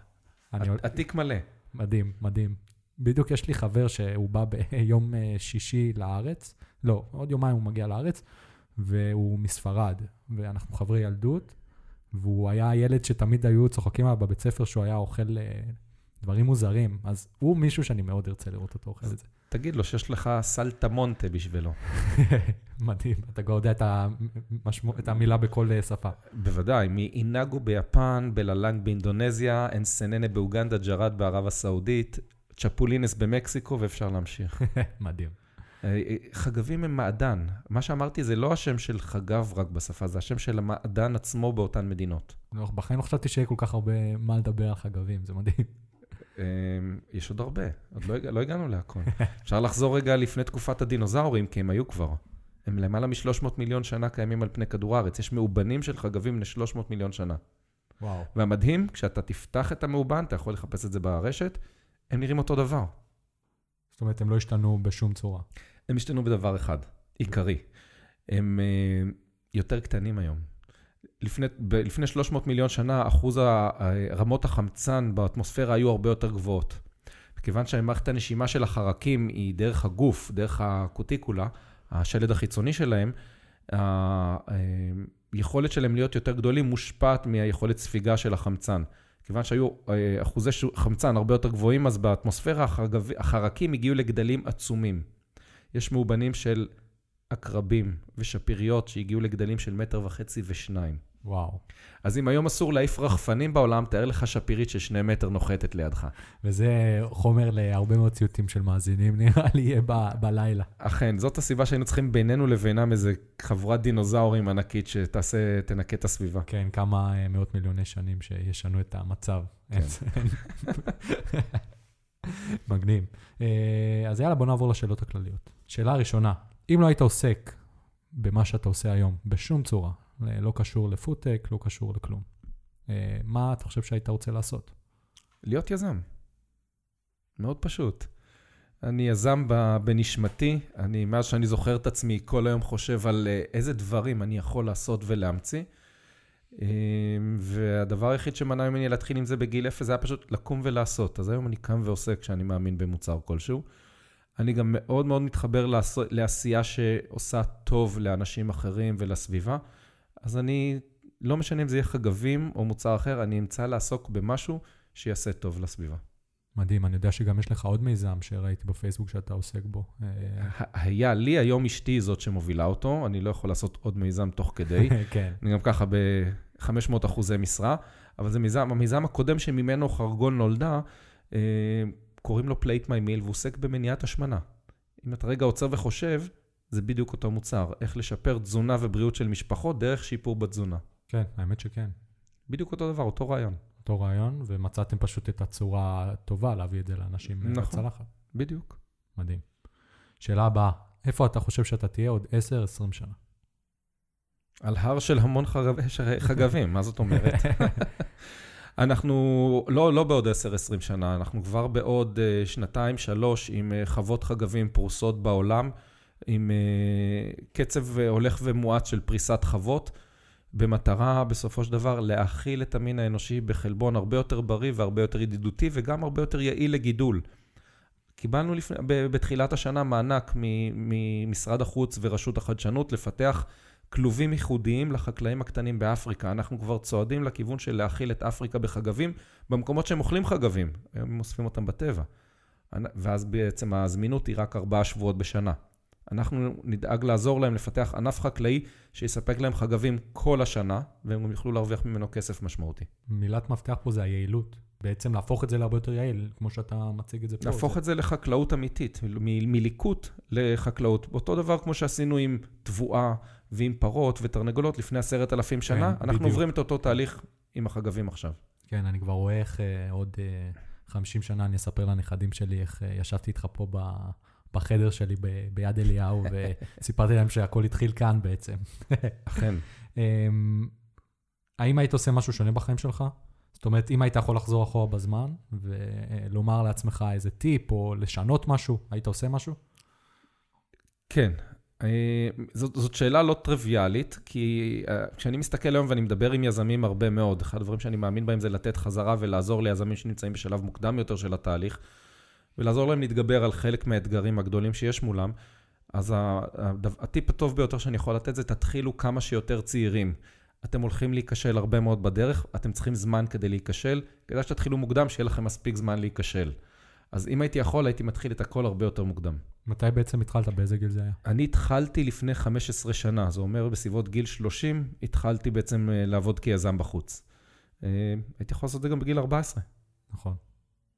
אני... הת- התיק מלא. מדהים, מדהים. בדיוק יש לי חבר שהוא בא ביום אה, שישי לארץ, לא, עוד יומיים הוא מגיע לארץ, והוא מספרד, ואנחנו חברי ילדות, והוא היה ילד שתמיד היו צוחקים עליו בבית ספר שהוא היה אוכל אה, דברים מוזרים, אז הוא מישהו שאני מאוד ארצה לראות אותו אוכל את זה. תגיד לו שיש לך סלטה מונטה בשבילו. מדהים, אתה כבר יודע את, המשמו, את המילה בכל אה, שפה. בוודאי, מאינגו ביפן, בללנג באינדונזיה, אנסננה באוגנדה, ג'רד בערב הסעודית, צ'פולינס במקסיקו, ואפשר להמשיך. מדהים. אה, אה, חגבים הם מעדן. מה שאמרתי זה לא השם של חגב רק בשפה, זה השם של המעדן עצמו באותן מדינות. לא, בחיים לא חשבתי שיהיה כל כך הרבה מה לדבר על חגבים, זה מדהים. אה, יש עוד הרבה, עוד לא, לא הגענו להכל. אפשר לחזור רגע לפני תקופת הדינוזאורים, כי הם היו כבר. הם למעלה מ-300 מיליון שנה קיימים על פני כדור הארץ. יש מאובנים של חגבים ל-300 מיליון שנה. וואו. והמדהים, כשאתה תפתח את המאובן, אתה יכול לחפש את זה ברשת, הם נראים אותו דבר. זאת אומרת, הם לא השתנו בשום צורה. הם השתנו בדבר אחד. עיקרי. הם uh, יותר קטנים היום. לפני, ב, לפני 300 מיליון שנה, אחוז רמות החמצן באטמוספירה היו הרבה יותר גבוהות. מכיוון שמערכת הנשימה של החרקים היא דרך הגוף, דרך הקוטיקולה, השלד החיצוני שלהם, היכולת שלהם להיות יותר גדולים מושפעת מהיכולת ספיגה של החמצן. כיוון שהיו אה, אחוזי חמצן הרבה יותר גבוהים, אז באטמוספירה החרקים הגיעו לגדלים עצומים. יש מאובנים של עקרבים ושפיריות שהגיעו לגדלים של מטר וחצי ושניים. וואו. אז אם היום אסור להעיף רחפנים בעולם, תאר לך שפירית של שני מטר נוחתת לידך. וזה חומר להרבה מאוד ציוטים של מאזינים, נראה לי יהיה ב- בלילה. אכן, זאת הסיבה שהיינו צריכים בינינו לבינם איזה חבורת דינוזאורים ענקית שתעשה, תנקה את הסביבה. כן, כמה אה, מאות מיליוני שנים שישנו את המצב. כן. מגניב. אה, אז יאללה, בוא נעבור לשאלות הכלליות. שאלה ראשונה, אם לא היית עוסק במה שאתה עושה היום, בשום צורה, לא קשור לפודטק, לא קשור לכלום. אה, מה אתה חושב שהיית רוצה לעשות? להיות יזם. מאוד פשוט. אני יזם בנשמתי, אני, מאז שאני זוכר את עצמי, כל היום חושב על אה, איזה דברים אני יכול לעשות ולהמציא. אה, והדבר היחיד שמנע ממני להתחיל עם זה בגיל אפס, זה היה פשוט לקום ולעשות. אז היום אני קם ועושה כשאני מאמין במוצר כלשהו. אני גם מאוד מאוד מתחבר לעשייה שעושה טוב לאנשים אחרים ולסביבה. אז אני, לא משנה אם זה יהיה חגבים או מוצר אחר, אני אמצא לעסוק במשהו שיעשה טוב לסביבה. מדהים, אני יודע שגם יש לך עוד מיזם שראיתי בפייסבוק שאתה עוסק בו. היה לי, היום אשתי זאת שמובילה אותו, אני לא יכול לעשות עוד מיזם תוך כדי. כן. אני גם ככה ב-500 אחוזי משרה, אבל זה מיזם, המיזם הקודם שממנו חרגון נולדה, אה, קוראים לו Plate My Meal, והוא עוסק במניעת השמנה. אם אתה רגע עוצר וחושב, זה בדיוק אותו מוצר, איך לשפר תזונה ובריאות של משפחות דרך שיפור בתזונה. כן, האמת שכן. בדיוק אותו דבר, אותו רעיון. אותו רעיון, ומצאתם פשוט את הצורה הטובה להביא את זה לאנשים נכון, בצלחת. בדיוק. מדהים. שאלה הבאה, איפה אתה חושב שאתה תהיה עוד 10-20 שנה? על הר של המון חגב... חגבים, מה זאת אומרת? אנחנו לא, לא בעוד 10-20 שנה, אנחנו כבר בעוד uh, שנתיים, שלוש, עם uh, חוות חגבים פרוסות בעולם. עם uh, קצב הולך ומואץ של פריסת חוות, במטרה בסופו של דבר להאכיל את המין האנושי בחלבון הרבה יותר בריא והרבה יותר ידידותי וגם הרבה יותר יעיל לגידול. קיבלנו לפני, בתחילת השנה מענק ממשרד החוץ ורשות החדשנות לפתח כלובים ייחודיים לחקלאים הקטנים באפריקה. אנחנו כבר צועדים לכיוון של להאכיל את אפריקה בחגבים, במקומות שהם אוכלים חגבים, הם אוספים אותם בטבע. ואז בעצם הזמינות היא רק ארבעה שבועות בשנה. אנחנו נדאג לעזור להם לפתח ענף חקלאי שיספק להם חגבים כל השנה, והם גם יוכלו להרוויח ממנו כסף משמעותי. מילת מפתח פה זה היעילות. בעצם להפוך את זה להרבה יותר יעיל, כמו שאתה מציג את זה פה. להפוך זה... את זה לחקלאות אמיתית, מ- מליקוט לחקלאות. אותו דבר כמו שעשינו עם תבואה ועם פרות ותרנגולות לפני עשרת אלפים שנה, כן, אנחנו בדיוק. עוברים את אותו תהליך עם החגבים עכשיו. כן, אני כבר רואה איך אה, עוד אה, 50 שנה אני אספר לנכדים שלי איך אה, ישבתי איתך פה ב... בחדר שלי ב, ביד אליהו, וסיפרתי להם שהכל התחיל כאן בעצם. אכן. אמ, האם היית עושה משהו שונה בחיים שלך? זאת אומרת, אם היית יכול לחזור אחורה בזמן ולומר לעצמך איזה טיפ או לשנות משהו, היית עושה משהו? כן. אה, זאת, זאת שאלה לא טריוויאלית, כי אה, כשאני מסתכל היום ואני מדבר עם יזמים הרבה מאוד, אחד הדברים שאני מאמין בהם זה לתת חזרה ולעזור ליזמים שנמצאים בשלב מוקדם יותר של התהליך. ולעזור להם להתגבר על חלק מהאתגרים הגדולים שיש מולם. אז הטיפ הטוב ביותר שאני יכול לתת זה תתחילו כמה שיותר צעירים. אתם הולכים להיכשל הרבה מאוד בדרך, אתם צריכים זמן כדי להיכשל, כדאי שתתחילו מוקדם, שיהיה לכם מספיק זמן להיכשל. אז אם הייתי יכול, הייתי מתחיל את הכל הרבה יותר מוקדם. מתי בעצם התחלת? באיזה גיל זה היה? אני התחלתי לפני 15 שנה, זה אומר בסביבות גיל 30, התחלתי בעצם אה, לעבוד כיזם בחוץ. אה, הייתי יכול לעשות את זה גם בגיל 14. נכון,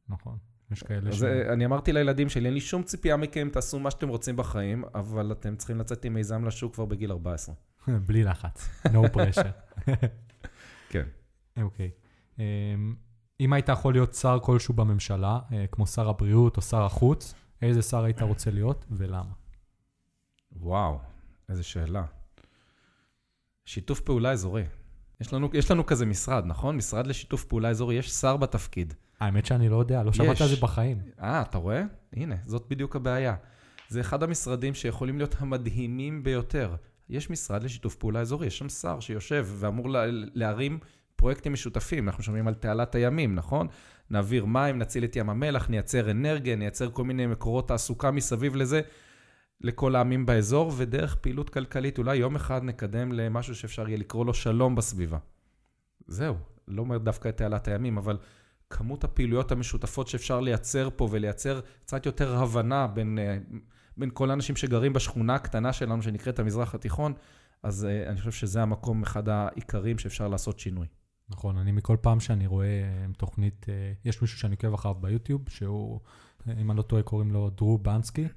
נכון. יש כאלה ש... אני אמרתי לילדים שלי, אין לי שום ציפייה מכם, תעשו מה שאתם רוצים בחיים, אבל אתם צריכים לצאת עם מיזם לשוק כבר בגיל 14. בלי לחץ, no pressure. כן. אוקיי. אמ, אם היית יכול להיות שר כלשהו בממשלה, אה, כמו שר הבריאות או שר החוץ, איזה שר היית רוצה להיות ולמה? וואו, איזה שאלה. שיתוף פעולה אזורי. יש לנו, יש לנו כזה משרד, נכון? משרד לשיתוף פעולה אזורי, יש שר בתפקיד. האמת שאני לא יודע, לא שמעת על זה בחיים. אה, אתה רואה? הנה, זאת בדיוק הבעיה. זה אחד המשרדים שיכולים להיות המדהימים ביותר. יש משרד לשיתוף פעולה אזורי, יש שם שר שיושב ואמור להרים פרויקטים משותפים. אנחנו שומעים על תעלת הימים, נכון? נעביר מים, נציל את ים המלח, נייצר אנרגיה, נייצר כל מיני מקורות תעסוקה מסביב לזה, לכל העמים באזור, ודרך פעילות כלכלית, אולי יום אחד נקדם למשהו שאפשר יהיה לקרוא לו שלום בסביבה. זהו, לא אומר דווקא את תעלת הימים, אבל כמות הפעילויות המשותפות שאפשר לייצר פה ולייצר קצת יותר הבנה בין, אה, בין כל האנשים שגרים בשכונה הקטנה שלנו שנקראת המזרח התיכון, אז uh, אני חושב שזה המקום, אחד העיקרים שאפשר לעשות שינוי. נכון, אני מכל פעם שאני רואה אה, תוכנית, יש מישהו שאני עוקב אחריו ביוטיוב, שהוא, אם אני לא טועה, קוראים לו דרו בנסקי.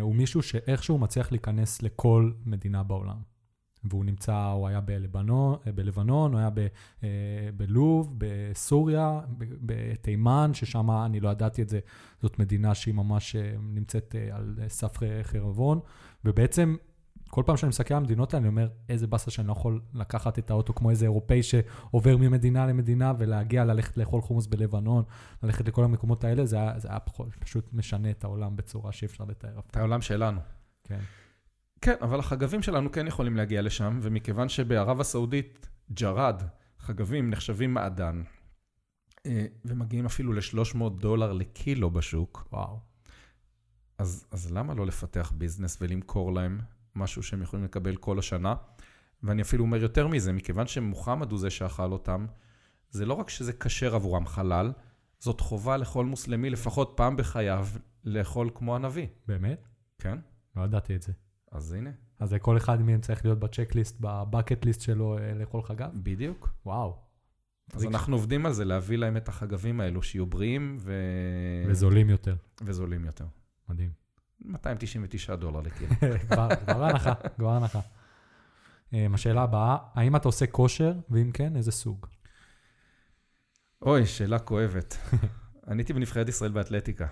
הוא מישהו שאיכשהו מצליח להיכנס לכל מדינה בעולם. והוא נמצא, הוא היה בלבנון, בלבנון הוא היה ב, אה, בלוב, בסוריה, בתימן, ששם אני לא ידעתי את זה, זאת מדינה שהיא ממש אה, נמצאת אה, על סף חרבון, ובעצם כל פעם שאני מסתכל על המדינות האלה, אני אומר, איזה באסה שאני לא יכול לקחת את האוטו כמו איזה אירופאי שעובר ממדינה למדינה ולהגיע, ללכת לאכול חומוס בלבנון, ללכת לכל המקומות האלה, זה היה, זה היה פשוט משנה את העולם בצורה שאי אפשר לתאר. את העולם שלנו. כן. כן, אבל החגבים שלנו כן יכולים להגיע לשם, ומכיוון שבערב הסעודית, ג'רד, חגבים נחשבים מעדן, אה, ומגיעים אפילו ל-300 דולר לקילו בשוק. וואו. אז, אז למה לא לפתח ביזנס ולמכור להם משהו שהם יכולים לקבל כל השנה? ואני אפילו אומר יותר מזה, מכיוון שמוחמד הוא זה שאכל אותם, זה לא רק שזה כשר עבורם חלל, זאת חובה לכל מוסלמי לפחות פעם בחייו לאכול כמו הנביא. באמת? כן. לא ידעתי את זה. אז הנה. אז כל אחד מהם צריך להיות בצ'קליסט, בבקט ליסט שלו אה, לאכול חגב? בדיוק. וואו. אז אנחנו עובדים על זה, להביא להם את החגבים האלו, שיהיו בריאים ו... וזולים יותר. וזולים יותר. מדהים. 299 דולר לקילו. כבר הנחה, כבר הנחה. אמ, השאלה הבאה, האם אתה עושה כושר, ואם כן, איזה סוג? אוי, שאלה כואבת. אני הייתי בנבחרת ישראל באתלטיקה.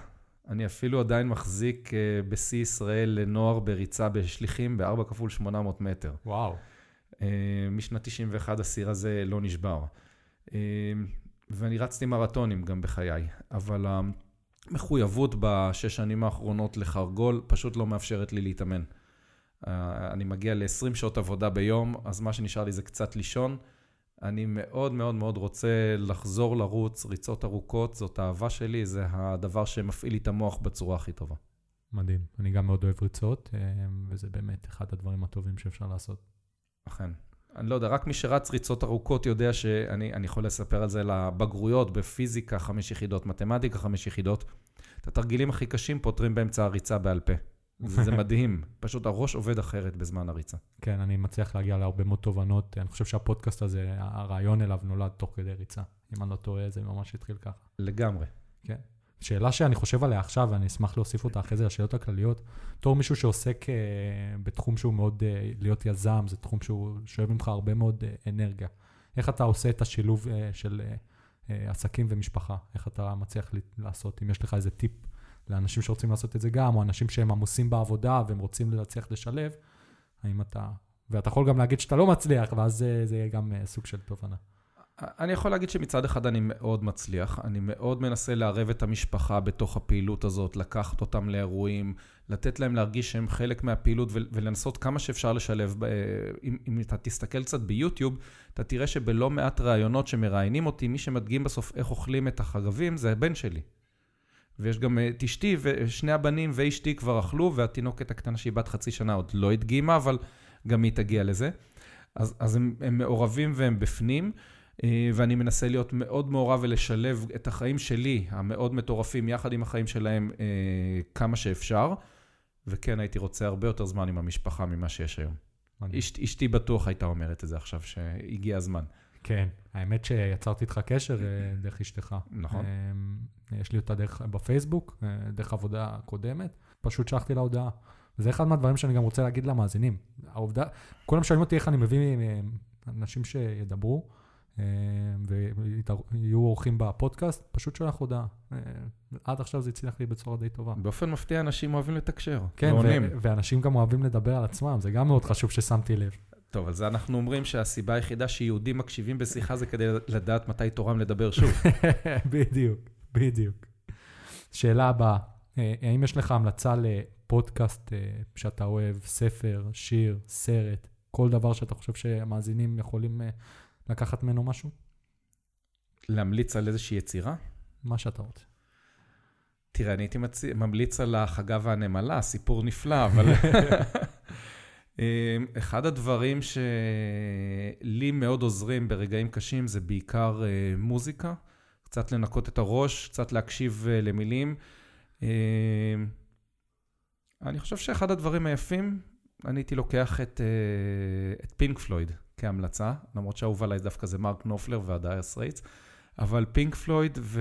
אני אפילו עדיין מחזיק uh, בשיא ישראל לנוער בריצה בשליחים ב-4 כפול 800 מטר. וואו. Uh, משנת 91 הסיר הזה לא נשבר. Uh, ואני רצתי מרתונים גם בחיי, אבל המחויבות בשש שנים האחרונות לחרגול פשוט לא מאפשרת לי להתאמן. אני מגיע ל-20 שעות עבודה ביום, אז מה שנשאר לי זה קצת לישון. אני מאוד מאוד מאוד רוצה לחזור לרוץ, ריצות ארוכות, זאת אהבה שלי, זה הדבר שמפעיל לי את המוח בצורה הכי טובה. מדהים, אני גם מאוד אוהב ריצות, אה, וזה באמת אחד הדברים הטובים שאפשר לעשות. אכן. אני לא יודע, רק מי שרץ ריצות ארוכות יודע שאני יכול לספר על זה לבגרויות בפיזיקה, חמש יחידות, מתמטיקה, חמש יחידות. את התרגילים הכי קשים פותרים באמצע הריצה בעל פה. זה מדהים, פשוט הראש עובד אחרת בזמן הריצה. כן, אני מצליח להגיע להרבה מאוד תובנות. אני חושב שהפודקאסט הזה, הרעיון אליו נולד תוך כדי ריצה. אם אני לא טועה, זה ממש התחיל ככה. לגמרי. כן. שאלה שאני חושב עליה עכשיו, ואני אשמח להוסיף אותה אחרי זה לשאלות הכלליות, בתור מישהו שעוסק uh, בתחום שהוא מאוד, uh, להיות יזם, זה תחום שהוא שואב ממך הרבה מאוד uh, אנרגיה. איך אתה עושה את השילוב uh, של uh, uh, עסקים ומשפחה? איך אתה מצליח לעשות, אם יש לך איזה טיפ לאנשים שרוצים לעשות את זה גם, או אנשים שהם עמוסים בעבודה והם רוצים להצליח לשלב, האם אתה... ואתה יכול גם להגיד שאתה לא מצליח, ואז זה, זה יהיה גם אה, סוג של תובנה. אני יכול להגיד שמצד אחד אני מאוד מצליח, אני מאוד מנסה לערב את המשפחה בתוך הפעילות הזאת, לקחת אותם לאירועים, לתת להם להרגיש שהם חלק מהפעילות ולנסות כמה שאפשר לשלב. אה, אם, אם אתה תסתכל קצת ביוטיוב, אתה תראה שבלא מעט ראיונות שמראיינים אותי, מי שמדגים בסוף איך אוכלים את החגבים זה הבן שלי. ויש גם את אשתי, ושני הבנים ואשתי כבר אכלו, והתינוקת הקטנה שהיא בת חצי שנה עוד לא הדגימה, אבל גם היא תגיע לזה. אז, אז הם, הם מעורבים והם בפנים, אה, ואני מנסה להיות מאוד מעורב ולשלב את החיים שלי, המאוד מטורפים, יחד עם החיים שלהם, אה, כמה שאפשר. וכן, הייתי רוצה הרבה יותר זמן עם המשפחה ממה שיש היום. אשת, אשתי בטוח הייתה אומרת את זה עכשיו, שהגיע הזמן. כן, האמת שיצרתי איתך קשר אה, דרך אשתך. נכון. יש לי אותה דרך, בפייסבוק, אה, דרך עבודה קודמת, פשוט שלחתי לה הודעה. וזה אחד מהדברים שאני גם רוצה להגיד למאזינים. העובדה, כולם שואלים אותי איך אני מביא אה, אנשים שידברו, אה, ויהיו אורחים בפודקאסט, פשוט שולח הודעה. עד עכשיו זה הצליח לי בצורה די טובה. באופן מפתיע אנשים אוהבים לתקשר. כן, ואנשים גם אוהבים לדבר על עצמם, זה גם מאוד חשוב ששמתי לב. טוב, על זה אנחנו אומרים שהסיבה היחידה שיהודים מקשיבים בשיחה זה כדי לדעת מתי תורם לדבר שוב. בדיוק. בדיוק. שאלה הבאה, אה, האם יש לך המלצה פודקאסט אה, שאתה אוהב, ספר, שיר, סרט, כל דבר שאתה חושב שהמאזינים יכולים אה, לקחת ממנו משהו? להמליץ על איזושהי יצירה? מה שאתה רוצה. תראה, אני הייתי מצ... ממליץ על החגה והנמלה, סיפור נפלא, אבל... אמ, אחד הדברים שלי מאוד עוזרים ברגעים קשים זה בעיקר אה, מוזיקה, קצת לנקות את הראש, קצת להקשיב אה, למילים. אמ, אני חושב שאחד הדברים היפים, אני הייתי לוקח את, אה, את פינק פלויד כהמלצה, למרות שאהוב עליי דווקא זה מרק נופלר והדייר סטרייטס, אבל פינק פלויד ו...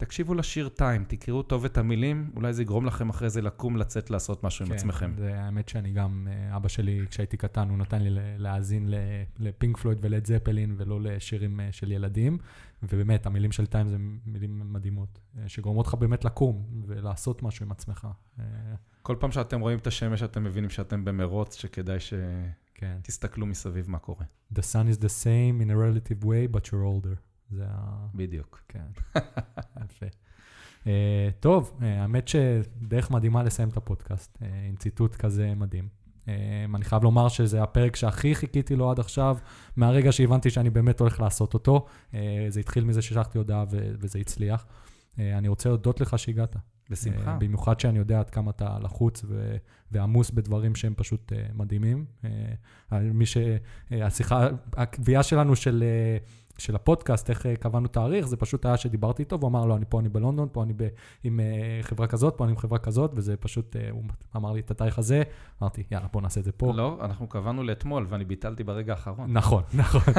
תקשיבו לשיר טיים, תקראו טוב את המילים, אולי זה יגרום לכם אחרי זה לקום, לצאת, לעשות משהו כן, עם עצמכם. כן, האמת שאני גם, אה, אבא שלי, כשהייתי קטן, הוא נתן לי להאזין לפינק פלויד ולד זפלין, ולא לשירים אה, של ילדים, ובאמת, המילים של טיים זה מילים מדהימות, אה, שגורמות לך באמת לקום ולעשות משהו עם עצמך. כל פעם שאתם רואים את השמש, אתם מבינים שאתם במרוץ, שכדאי שתסתכלו כן. מסביב מה קורה. The sun is the same in a relative way, but you're older. זה ה... בדיוק. כן. Uh, טוב, uh, האמת שדרך מדהימה לסיים את הפודקאסט, uh, עם ציטוט כזה מדהים. Uh, אני חייב לומר שזה הפרק שהכי חיכיתי לו עד עכשיו, מהרגע שהבנתי שאני באמת הולך לעשות אותו. Uh, זה התחיל מזה ששלחתי הודעה ו- וזה הצליח. Uh, אני רוצה להודות לך שהגעת. בשמחה. Uh, במיוחד שאני יודע עד כמה אתה לחוץ ו- ועמוס בדברים שהם פשוט uh, מדהימים. Uh, מי ש... Uh, השיחה, הקביעה שלנו של... Uh, של הפודקאסט, איך אה, קבענו תאריך, זה פשוט היה שדיברתי איתו, והוא אמר לא, אני פה אני בלונדון, פה אני ב, עם uh, חברה כזאת, פה אני עם חברה כזאת, וזה פשוט, uh, הוא אמר לי את התאריך הזה, אמרתי, יאללה, בוא נעשה את זה פה. לא, אנחנו קבענו לאתמול, ואני ביטלתי ברגע האחרון. נכון, נכון.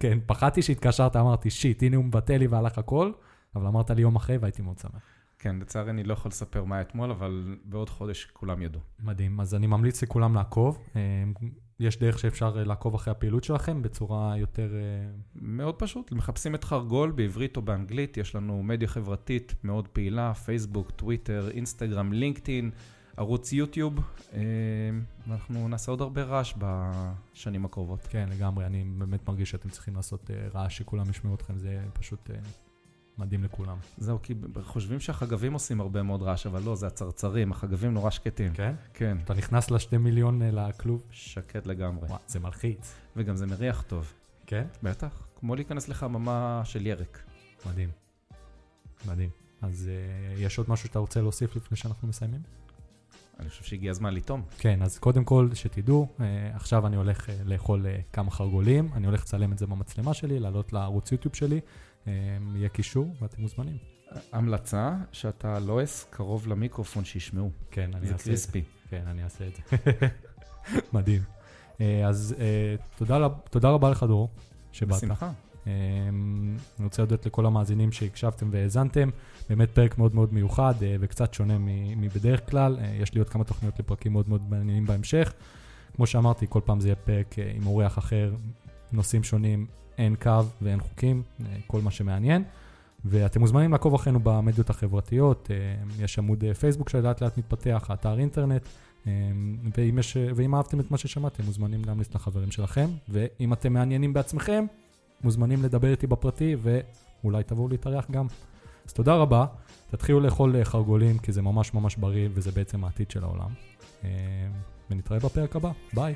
כן, פחדתי שהתקשרת, אמרתי, שיט, הנה הוא מבטל לי והלך הכל, אבל אמרת לי יום אחרי והייתי מאוד שמח. כן, לצערי אני לא יכול לספר מה אתמול, אבל בעוד חודש כולם ידעו. מדהים, אז אני ממליץ לכולם לעקוב. יש דרך שאפשר אה, לעקוב אחרי הפעילות שלכם בצורה יותר... אה, מאוד פשוט, מחפשים את חרגול בעברית או באנגלית, יש לנו מדיה חברתית מאוד פעילה, פייסבוק, טוויטר, אינסטגרם, לינקדאין, ערוץ יוטיוב, אה, ואנחנו נעשה עוד הרבה רעש בשנים הקרובות. כן, לגמרי, אני באמת מרגיש שאתם צריכים לעשות רעש שכולם ישמעו אתכם, זה פשוט מדהים לכולם. זהו, כי חושבים שהחגבים עושים הרבה מאוד רעש, אבל לא, זה הצרצרים, החגבים נורא שקטים. כן? כן. אתה נכנס לשתי מיליון אה, לכלוב? שקט לגמרי. וואו, זה מלחיץ. וגם זה מריח טוב. כן? בטח, כמו להיכנס לחממה של ירק. מדהים. מדהים. אז uh, יש עוד משהו שאתה רוצה להוסיף לפני שאנחנו מסיימים? אני חושב שהגיע הזמן לטעום. כן, אז קודם כל, שתדעו, uh, עכשיו אני הולך uh, לאכול uh, כמה חרגולים, אני הולך לצלם את זה במצלמה שלי, לעלות לערוץ יוטיוב שלי, יהיה קישור ואתם מוזמנים. המלצה, שאתה לועס קרוב למיקרופון שישמעו. כן, אני אעשה את זה. זה קריספי. כן, אני אעשה את זה. מדהים. אה, אז אה, תודה, תודה רבה לך, דרור, שבאת. בשמחה. אני רוצה להודות לכל המאזינים שהקשבתם והאזנתם. באמת פרק מאוד מאוד מיוחד אה, וקצת שונה מבדרך כלל. יש לי עוד כמה תוכניות לפרקים מאוד מאוד מעניינים בהמשך. כמו שאמרתי, כל פעם זה יהיה פרק עם אורח אחר, נושאים שונים, אין קו ואין חוקים, אה, כל מה שמעניין. ואתם מוזמנים לעקוב אחרינו במדיות החברתיות, אה, יש עמוד אה, פייסבוק שלאט לאט מתפתח, אתר אינטרנט, ואם, יש, ואם אהבתם את מה ששמעתם, מוזמנים להמליץ לחברים שלכם, ואם אתם מעניינים בעצמכם, מוזמנים לדבר איתי בפרטי, ואולי תבואו להתארח גם. אז תודה רבה, תתחילו לאכול חרגולים, כי זה ממש ממש בריא, וזה בעצם העתיד של העולם. ונתראה בפרק הבא, ביי.